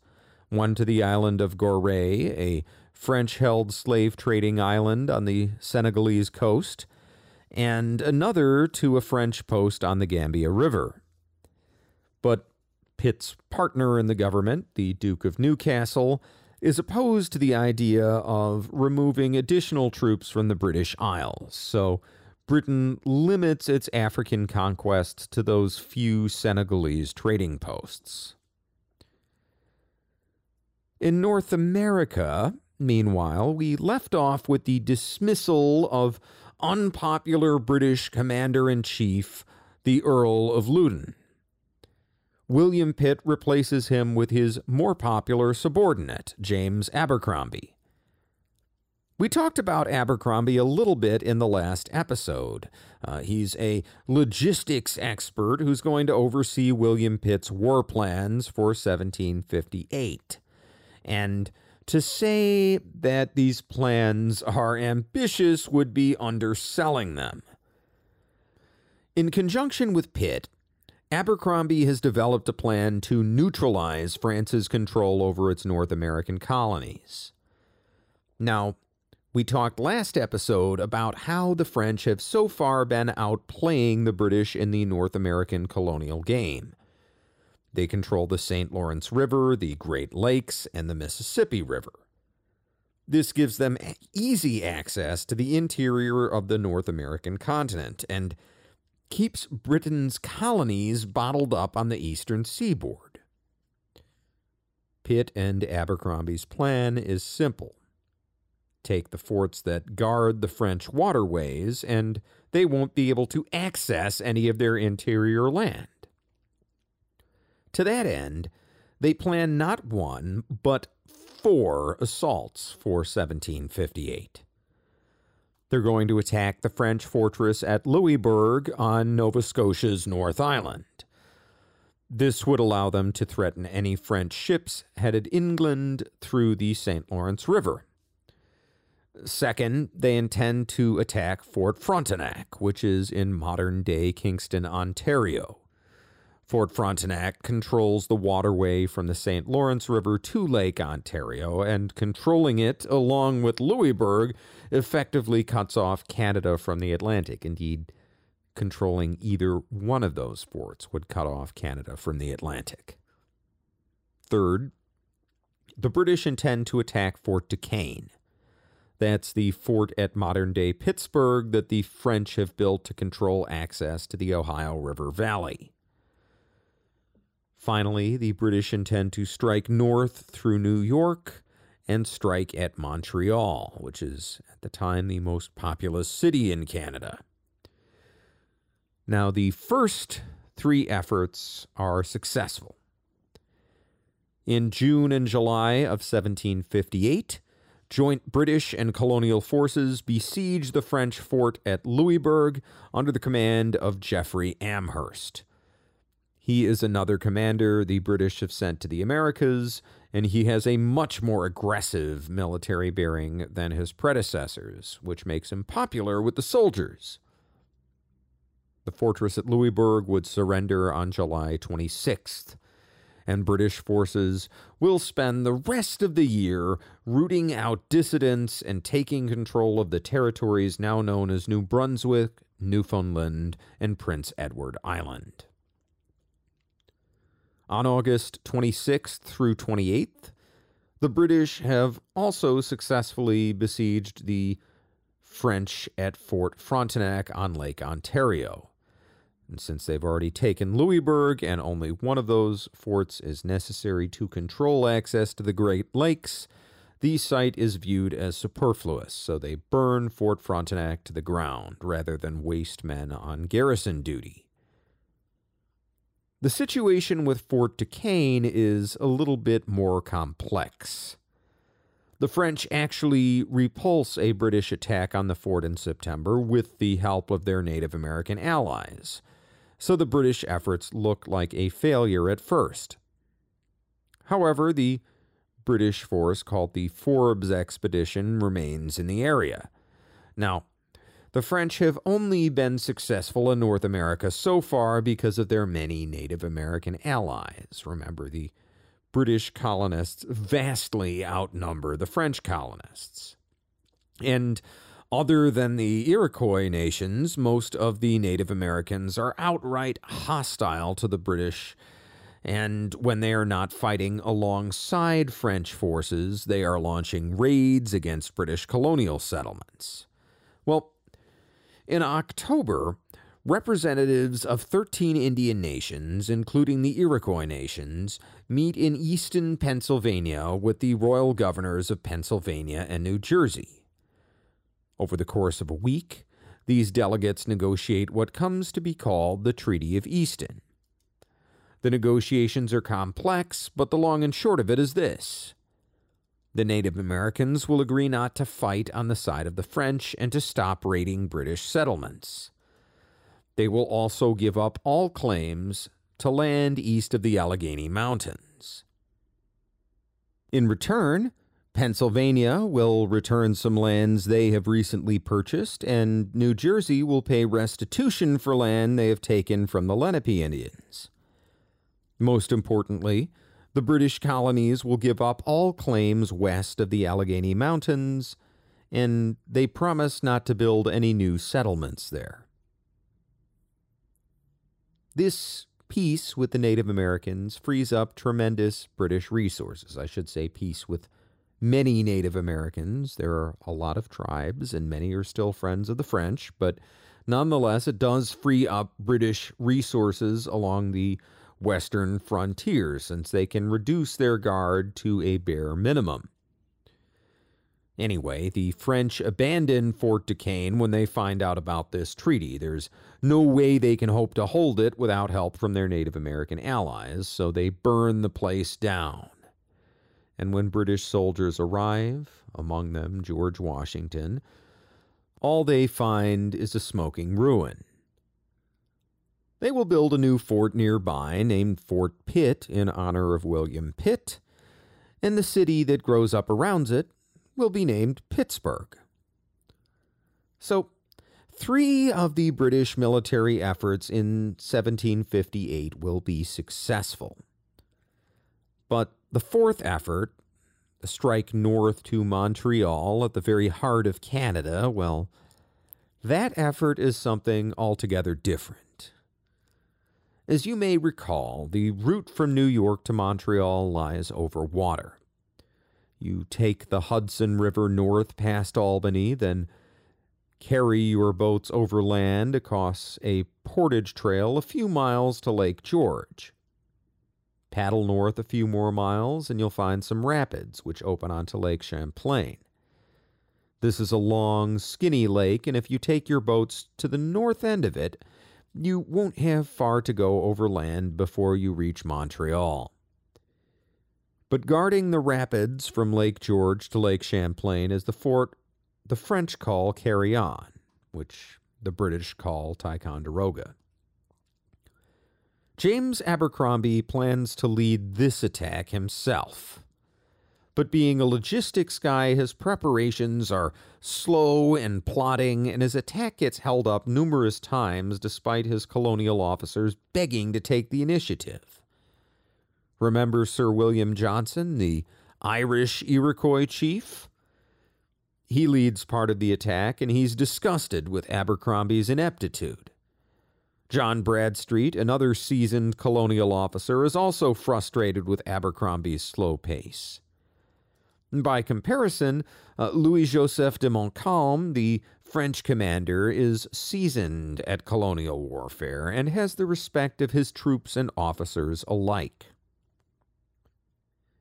one to the island of Gorée, a French held slave trading island on the Senegalese coast, and another to a French post on the Gambia River. But Pitt's partner in the government, the Duke of Newcastle, is opposed to the idea of removing additional troops from the British Isles, so Britain limits its African conquests to those few Senegalese trading posts. In North America, meanwhile, we left off with the dismissal of unpopular British Commander in Chief, the Earl of Loudon. William Pitt replaces him with his more popular subordinate, James Abercrombie. We talked about Abercrombie a little bit in the last episode. Uh, he's a logistics expert who's going to oversee William Pitt's war plans for 1758. And to say that these plans are ambitious would be underselling them. In conjunction with Pitt, Abercrombie has developed a plan to neutralize France's control over its North American colonies. Now, we talked last episode about how the French have so far been outplaying the British in the North American colonial game. They control the St. Lawrence River, the Great Lakes, and the Mississippi River. This gives them easy access to the interior of the North American continent and keeps Britain's colonies bottled up on the eastern seaboard. Pitt and Abercrombie's plan is simple take the forts that guard the French waterways, and they won't be able to access any of their interior land. To that end, they plan not one, but four assaults for 1758. They're going to attack the French fortress at Louisbourg on Nova Scotia's North Island. This would allow them to threaten any French ships headed inland through the St. Lawrence River. Second, they intend to attack Fort Frontenac, which is in modern day Kingston, Ontario. Fort Frontenac controls the waterway from the St. Lawrence River to Lake Ontario, and controlling it, along with Louisbourg, effectively cuts off Canada from the Atlantic. Indeed, controlling either one of those forts would cut off Canada from the Atlantic. Third, the British intend to attack Fort Duquesne. That's the fort at modern day Pittsburgh that the French have built to control access to the Ohio River Valley. Finally, the British intend to strike north through New York and strike at Montreal, which is at the time the most populous city in Canada. Now, the first three efforts are successful. In June and July of 1758, joint British and colonial forces besieged the French fort at Louisbourg under the command of Geoffrey Amherst. He is another commander the British have sent to the Americas, and he has a much more aggressive military bearing than his predecessors, which makes him popular with the soldiers. The fortress at Louisbourg would surrender on July 26th, and British forces will spend the rest of the year rooting out dissidents and taking control of the territories now known as New Brunswick, Newfoundland, and Prince Edward Island. On August 26th through 28th, the British have also successfully besieged the French at Fort Frontenac on Lake Ontario. And since they've already taken Louisbourg and only one of those forts is necessary to control access to the Great Lakes, the site is viewed as superfluous, so they burn Fort Frontenac to the ground rather than waste men on garrison duty. The situation with Fort Duquesne is a little bit more complex. The French actually repulse a British attack on the fort in September with the help of their Native American allies, so the British efforts look like a failure at first. However, the British force called the Forbes Expedition remains in the area. Now, the French have only been successful in North America so far because of their many Native American allies. Remember, the British colonists vastly outnumber the French colonists. And other than the Iroquois nations, most of the Native Americans are outright hostile to the British. And when they are not fighting alongside French forces, they are launching raids against British colonial settlements. Well, in October, representatives of 13 Indian nations, including the Iroquois nations, meet in Easton, Pennsylvania with the royal governors of Pennsylvania and New Jersey. Over the course of a week, these delegates negotiate what comes to be called the Treaty of Easton. The negotiations are complex, but the long and short of it is this the Native Americans will agree not to fight on the side of the French and to stop raiding British settlements. They will also give up all claims to land east of the Allegheny Mountains. In return, Pennsylvania will return some lands they have recently purchased, and New Jersey will pay restitution for land they have taken from the Lenape Indians. Most importantly, the British colonies will give up all claims west of the Allegheny Mountains, and they promise not to build any new settlements there. This peace with the Native Americans frees up tremendous British resources. I should say, peace with many Native Americans. There are a lot of tribes, and many are still friends of the French, but nonetheless, it does free up British resources along the western frontier since they can reduce their guard to a bare minimum. Anyway, the French abandon Fort Duquesne when they find out about this treaty. There's no way they can hope to hold it without help from their Native American allies, so they burn the place down. And when British soldiers arrive, among them George Washington, all they find is a smoking ruin. They will build a new fort nearby named Fort Pitt in honor of William Pitt, and the city that grows up around it will be named Pittsburgh. So, three of the British military efforts in 1758 will be successful. But the fourth effort, the strike north to Montreal at the very heart of Canada, well, that effort is something altogether different. As you may recall, the route from New York to Montreal lies over water. You take the Hudson River north past Albany, then carry your boats overland across a portage trail a few miles to Lake George. Paddle north a few more miles, and you'll find some rapids which open onto Lake Champlain. This is a long, skinny lake, and if you take your boats to the north end of it, you won't have far to go overland before you reach Montreal. But guarding the rapids from Lake George to Lake Champlain is the fort the French call Carillon, which the British call Ticonderoga. James Abercrombie plans to lead this attack himself. But being a logistics guy, his preparations are slow and plodding, and his attack gets held up numerous times despite his colonial officers begging to take the initiative. Remember Sir William Johnson, the Irish Iroquois chief? He leads part of the attack, and he's disgusted with Abercrombie's ineptitude. John Bradstreet, another seasoned colonial officer, is also frustrated with Abercrombie's slow pace. By comparison, uh, Louis Joseph de Montcalm, the French commander, is seasoned at colonial warfare and has the respect of his troops and officers alike.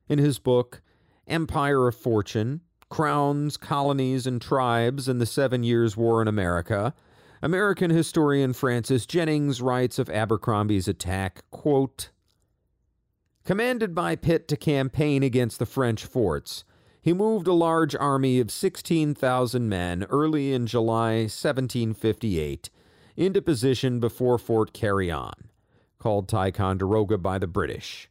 In his book, Empire of Fortune Crowns, Colonies, and Tribes in the Seven Years' War in America, American historian Francis Jennings writes of Abercrombie's attack, quote, Commanded by Pitt to campaign against the French forts, he moved a large army of 16,000 men early in July 1758 into position before Fort Carillon, called Ticonderoga by the British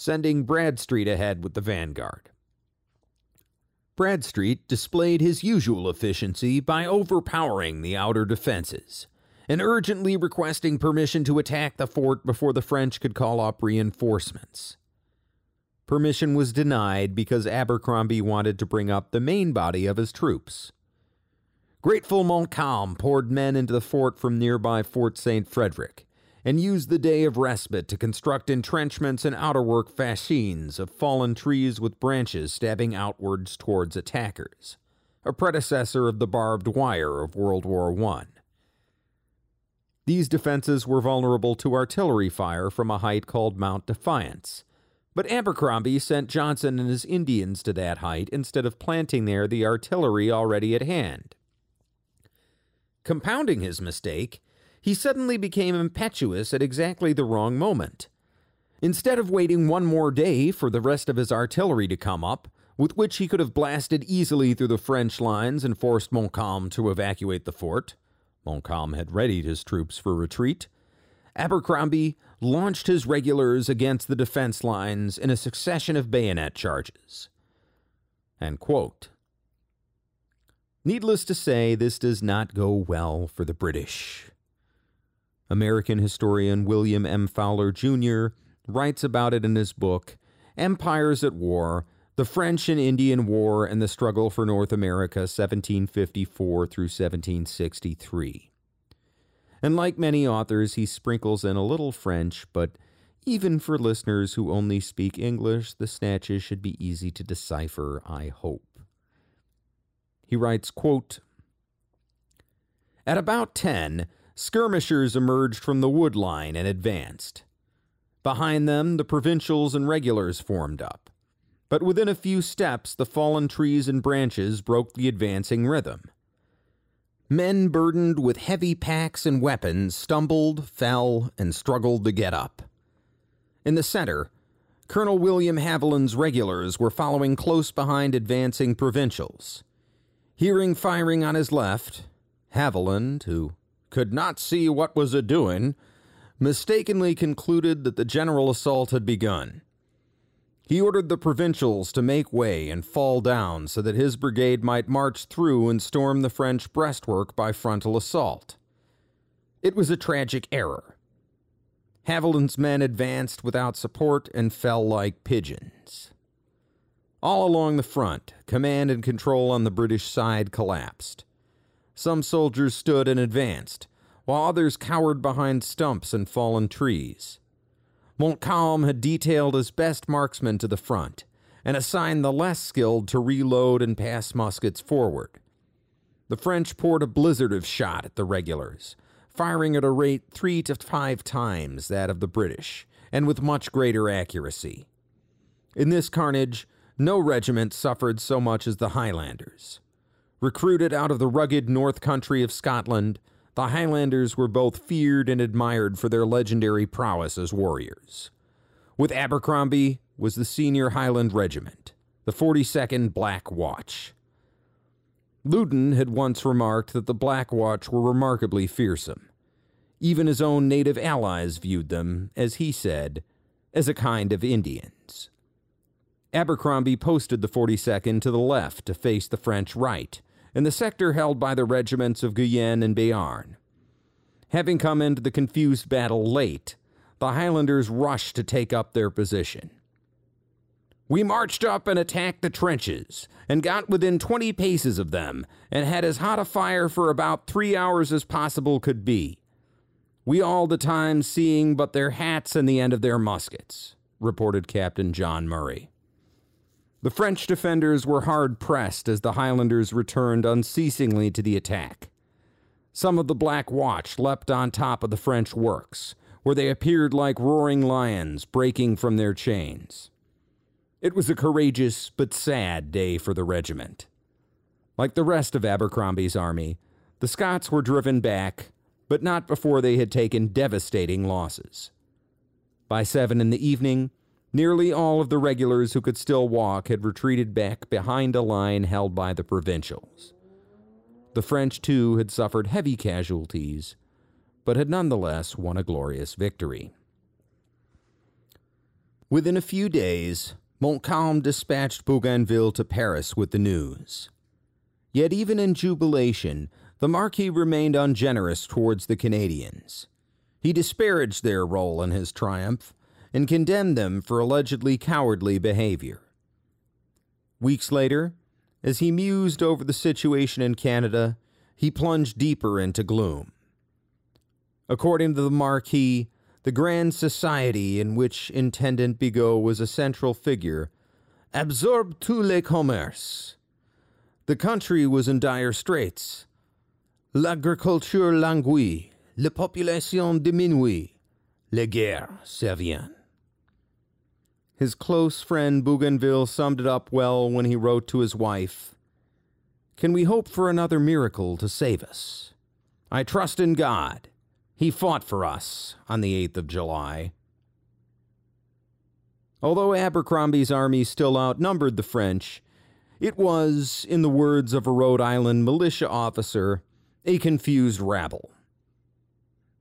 sending Bradstreet ahead with the vanguard. Bradstreet displayed his usual efficiency by overpowering the outer defenses and urgently requesting permission to attack the fort before the French could call up reinforcements. Permission was denied because Abercrombie wanted to bring up the main body of his troops. Grateful Montcalm poured men into the fort from nearby Fort St. Frederick and used the day of respite to construct entrenchments and outerwork fascines of fallen trees with branches stabbing outwards towards attackers, a predecessor of the barbed wire of World War I. These defenses were vulnerable to artillery fire from a height called Mount Defiance, but Abercrombie sent Johnson and his Indians to that height instead of planting there the artillery already at hand. Compounding his mistake, he suddenly became impetuous at exactly the wrong moment. Instead of waiting one more day for the rest of his artillery to come up, with which he could have blasted easily through the French lines and forced Montcalm to evacuate the fort, Montcalm had readied his troops for retreat. Abercrombie launched his regulars against the defense lines in a succession of bayonet charges. Needless to say, this does not go well for the British. American historian William M. Fowler Jr. writes about it in his book, Empires at War The French and Indian War and the Struggle for North America, 1754 through 1763. And like many authors, he sprinkles in a little French, but even for listeners who only speak English, the snatches should be easy to decipher, I hope. He writes, quote, At about 10, Skirmishers emerged from the wood line and advanced. Behind them, the provincials and regulars formed up. but within a few steps the fallen trees and branches broke the advancing rhythm. Men burdened with heavy packs and weapons stumbled, fell, and struggled to get up. In the center, Colonel William Haviland's regulars were following close behind advancing provincials. Hearing firing on his left, Haviland, who could not see what was a doing, mistakenly concluded that the general assault had begun. He ordered the provincials to make way and fall down so that his brigade might march through and storm the French breastwork by frontal assault. It was a tragic error. Haviland's men advanced without support and fell like pigeons. All along the front, command and control on the British side collapsed. Some soldiers stood and advanced, while others cowered behind stumps and fallen trees. Montcalm had detailed his best marksmen to the front and assigned the less skilled to reload and pass muskets forward. The French poured a blizzard of shot at the regulars, firing at a rate three to five times that of the British, and with much greater accuracy. In this carnage, no regiment suffered so much as the Highlanders. Recruited out of the rugged north country of Scotland, the Highlanders were both feared and admired for their legendary prowess as warriors. With Abercrombie was the senior Highland Regiment, the 42nd Black Watch. Loudon had once remarked that the Black Watch were remarkably fearsome. Even his own native allies viewed them, as he said, as a kind of Indians. Abercrombie posted the 42nd to the left to face the French right, in the sector held by the regiments of Guyenne and Béarn. Having come into the confused battle late, the Highlanders rushed to take up their position. We marched up and attacked the trenches, and got within twenty paces of them, and had as hot a fire for about three hours as possible could be. We all the time seeing but their hats and the end of their muskets, reported Captain John Murray. The French defenders were hard pressed as the Highlanders returned unceasingly to the attack. Some of the Black Watch leapt on top of the French works, where they appeared like roaring lions breaking from their chains. It was a courageous but sad day for the regiment. Like the rest of Abercrombie's army, the Scots were driven back, but not before they had taken devastating losses. By seven in the evening, Nearly all of the regulars who could still walk had retreated back behind a line held by the provincials. The French, too, had suffered heavy casualties, but had nonetheless won a glorious victory. Within a few days, Montcalm dispatched Bougainville to Paris with the news. Yet, even in jubilation, the Marquis remained ungenerous towards the Canadians. He disparaged their role in his triumph and condemned them for allegedly cowardly behavior. Weeks later, as he mused over the situation in Canada, he plunged deeper into gloom. According to the Marquis, the grand society in which Intendant Bigot was a central figure absorbed tous les commerces. The country was in dire straits. L'agriculture languit, la population diminuit, la guerre survient. His close friend Bougainville summed it up well when he wrote to his wife Can we hope for another miracle to save us? I trust in God. He fought for us on the 8th of July. Although Abercrombie's army still outnumbered the French, it was, in the words of a Rhode Island militia officer, a confused rabble.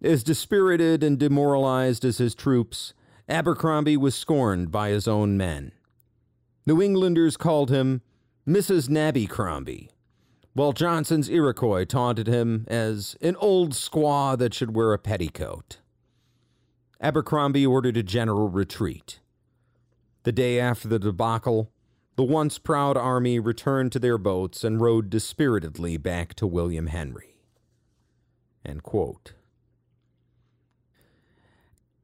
As dispirited and demoralized as his troops, Abercrombie was scorned by his own men. New Englanders called him Mrs. Nabbycrombie, while Johnson's Iroquois taunted him as an old squaw that should wear a petticoat. Abercrombie ordered a general retreat. The day after the debacle, the once proud army returned to their boats and rowed dispiritedly back to William Henry.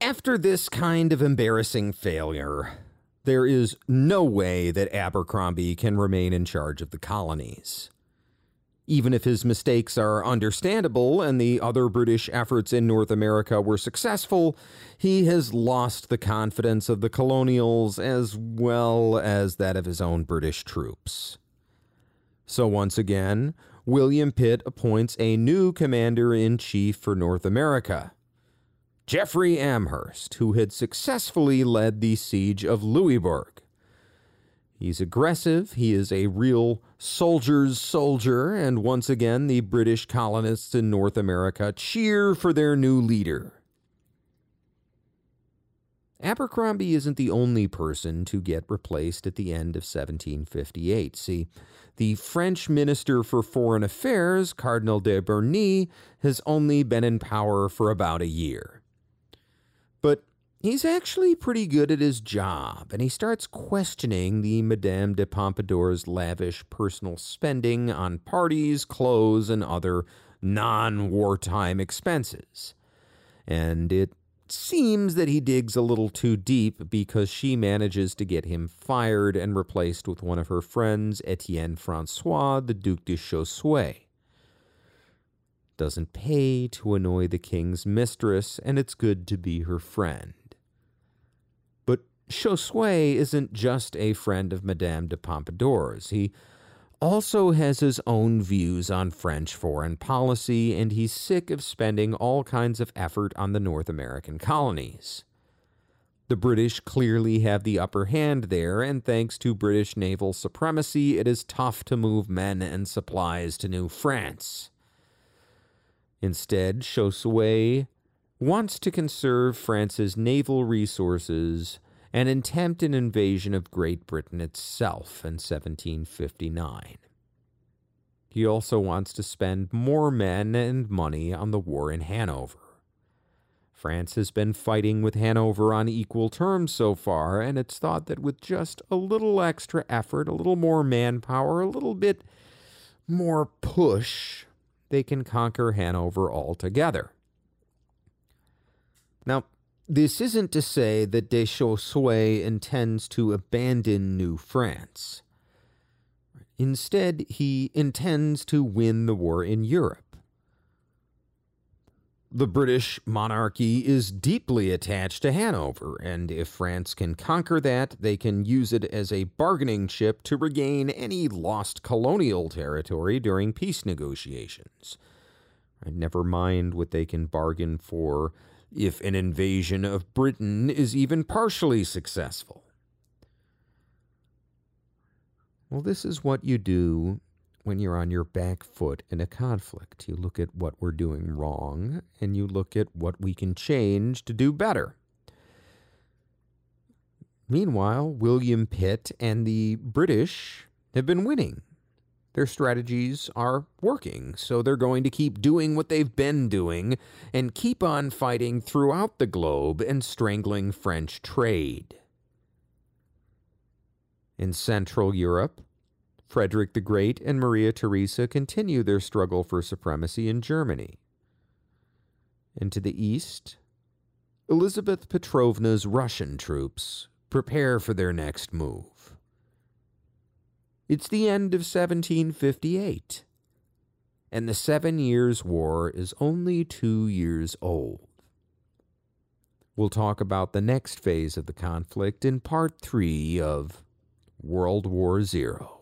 After this kind of embarrassing failure, there is no way that Abercrombie can remain in charge of the colonies. Even if his mistakes are understandable and the other British efforts in North America were successful, he has lost the confidence of the colonials as well as that of his own British troops. So once again, William Pitt appoints a new commander in chief for North America. Jeffrey Amherst, who had successfully led the siege of Louisbourg. He's aggressive, he is a real soldier's soldier, and once again, the British colonists in North America cheer for their new leader. Abercrombie isn't the only person to get replaced at the end of 1758. See, the French Minister for Foreign Affairs, Cardinal de Bernis, has only been in power for about a year. But He's actually pretty good at his job, and he starts questioning the Madame de Pompadour's lavish personal spending on parties, clothes, and other non wartime expenses. And it seems that he digs a little too deep because she manages to get him fired and replaced with one of her friends, Etienne Francois, the Duc de Choiseul. Doesn't pay to annoy the king's mistress, and it's good to be her friend. Choiseul isn't just a friend of Madame de Pompadour's. He also has his own views on French foreign policy, and he's sick of spending all kinds of effort on the North American colonies. The British clearly have the upper hand there, and thanks to British naval supremacy, it is tough to move men and supplies to New France. Instead, Choiseul wants to conserve France's naval resources and attempt an invasion of Great Britain itself in 1759. He also wants to spend more men and money on the war in Hanover. France has been fighting with Hanover on equal terms so far, and it's thought that with just a little extra effort, a little more manpower, a little bit more push, they can conquer Hanover altogether. Now, this isn't to say that de Choiseul intends to abandon New France. Instead, he intends to win the war in Europe. The British monarchy is deeply attached to Hanover, and if France can conquer that, they can use it as a bargaining chip to regain any lost colonial territory during peace negotiations. Never mind what they can bargain for if an invasion of Britain is even partially successful. Well, this is what you do when you're on your back foot in a conflict. You look at what we're doing wrong and you look at what we can change to do better. Meanwhile, William Pitt and the British have been winning their strategies are working, so they're going to keep doing what they've been doing and keep on fighting throughout the globe and strangling French trade. In Central Europe, Frederick the Great and Maria Theresa continue their struggle for supremacy in Germany. And to the east, Elizabeth Petrovna's Russian troops prepare for their next move. It's the end of 1758, and the Seven Years' War is only two years old. We'll talk about the next phase of the conflict in part three of World War Zero.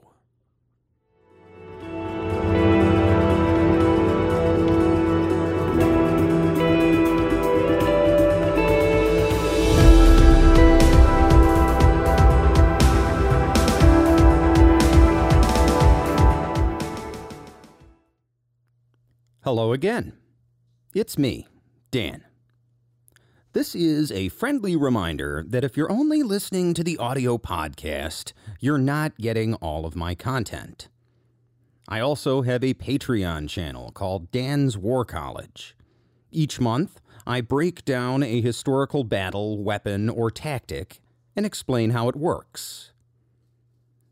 Hello again. It's me, Dan. This is a friendly reminder that if you're only listening to the audio podcast, you're not getting all of my content. I also have a Patreon channel called Dan's War College. Each month, I break down a historical battle, weapon, or tactic and explain how it works.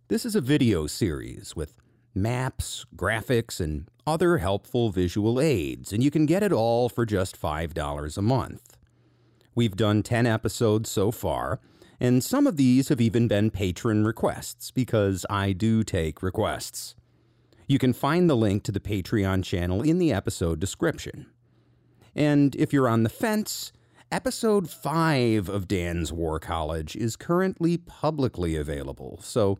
This is a video series with maps, graphics, and other helpful visual aids, and you can get it all for just $5 a month. We've done 10 episodes so far, and some of these have even been patron requests because I do take requests. You can find the link to the Patreon channel in the episode description. And if you're on the fence, episode 5 of Dan's War College is currently publicly available, so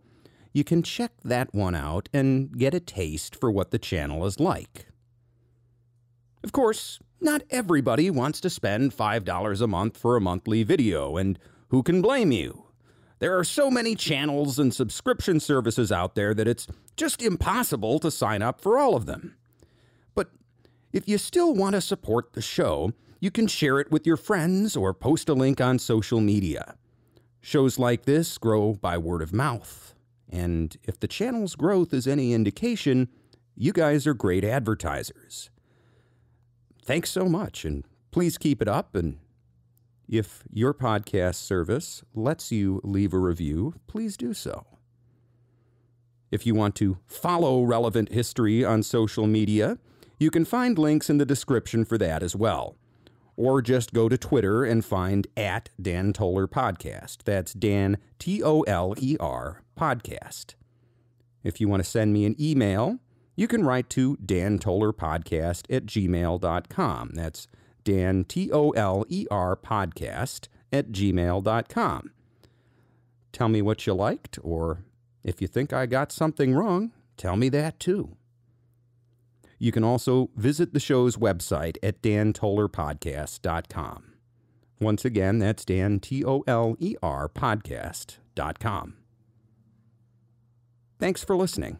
you can check that one out and get a taste for what the channel is like. Of course, not everybody wants to spend $5 a month for a monthly video, and who can blame you? There are so many channels and subscription services out there that it's just impossible to sign up for all of them. But if you still want to support the show, you can share it with your friends or post a link on social media. Shows like this grow by word of mouth. And if the channel's growth is any indication, you guys are great advertisers. Thanks so much, and please keep it up. And if your podcast service lets you leave a review, please do so. If you want to follow relevant history on social media, you can find links in the description for that as well. Or just go to Twitter and find at Dan Toler Podcast. That's Dan, T O L E R, podcast. If you want to send me an email, you can write to Dan Toler Podcast at gmail.com. That's Dan, T O L E R podcast at gmail.com. Tell me what you liked, or if you think I got something wrong, tell me that too. You can also visit the show's website at dantolerpodcast.com. Once again, that's Dan, T O L E R podcast.com. Thanks for listening.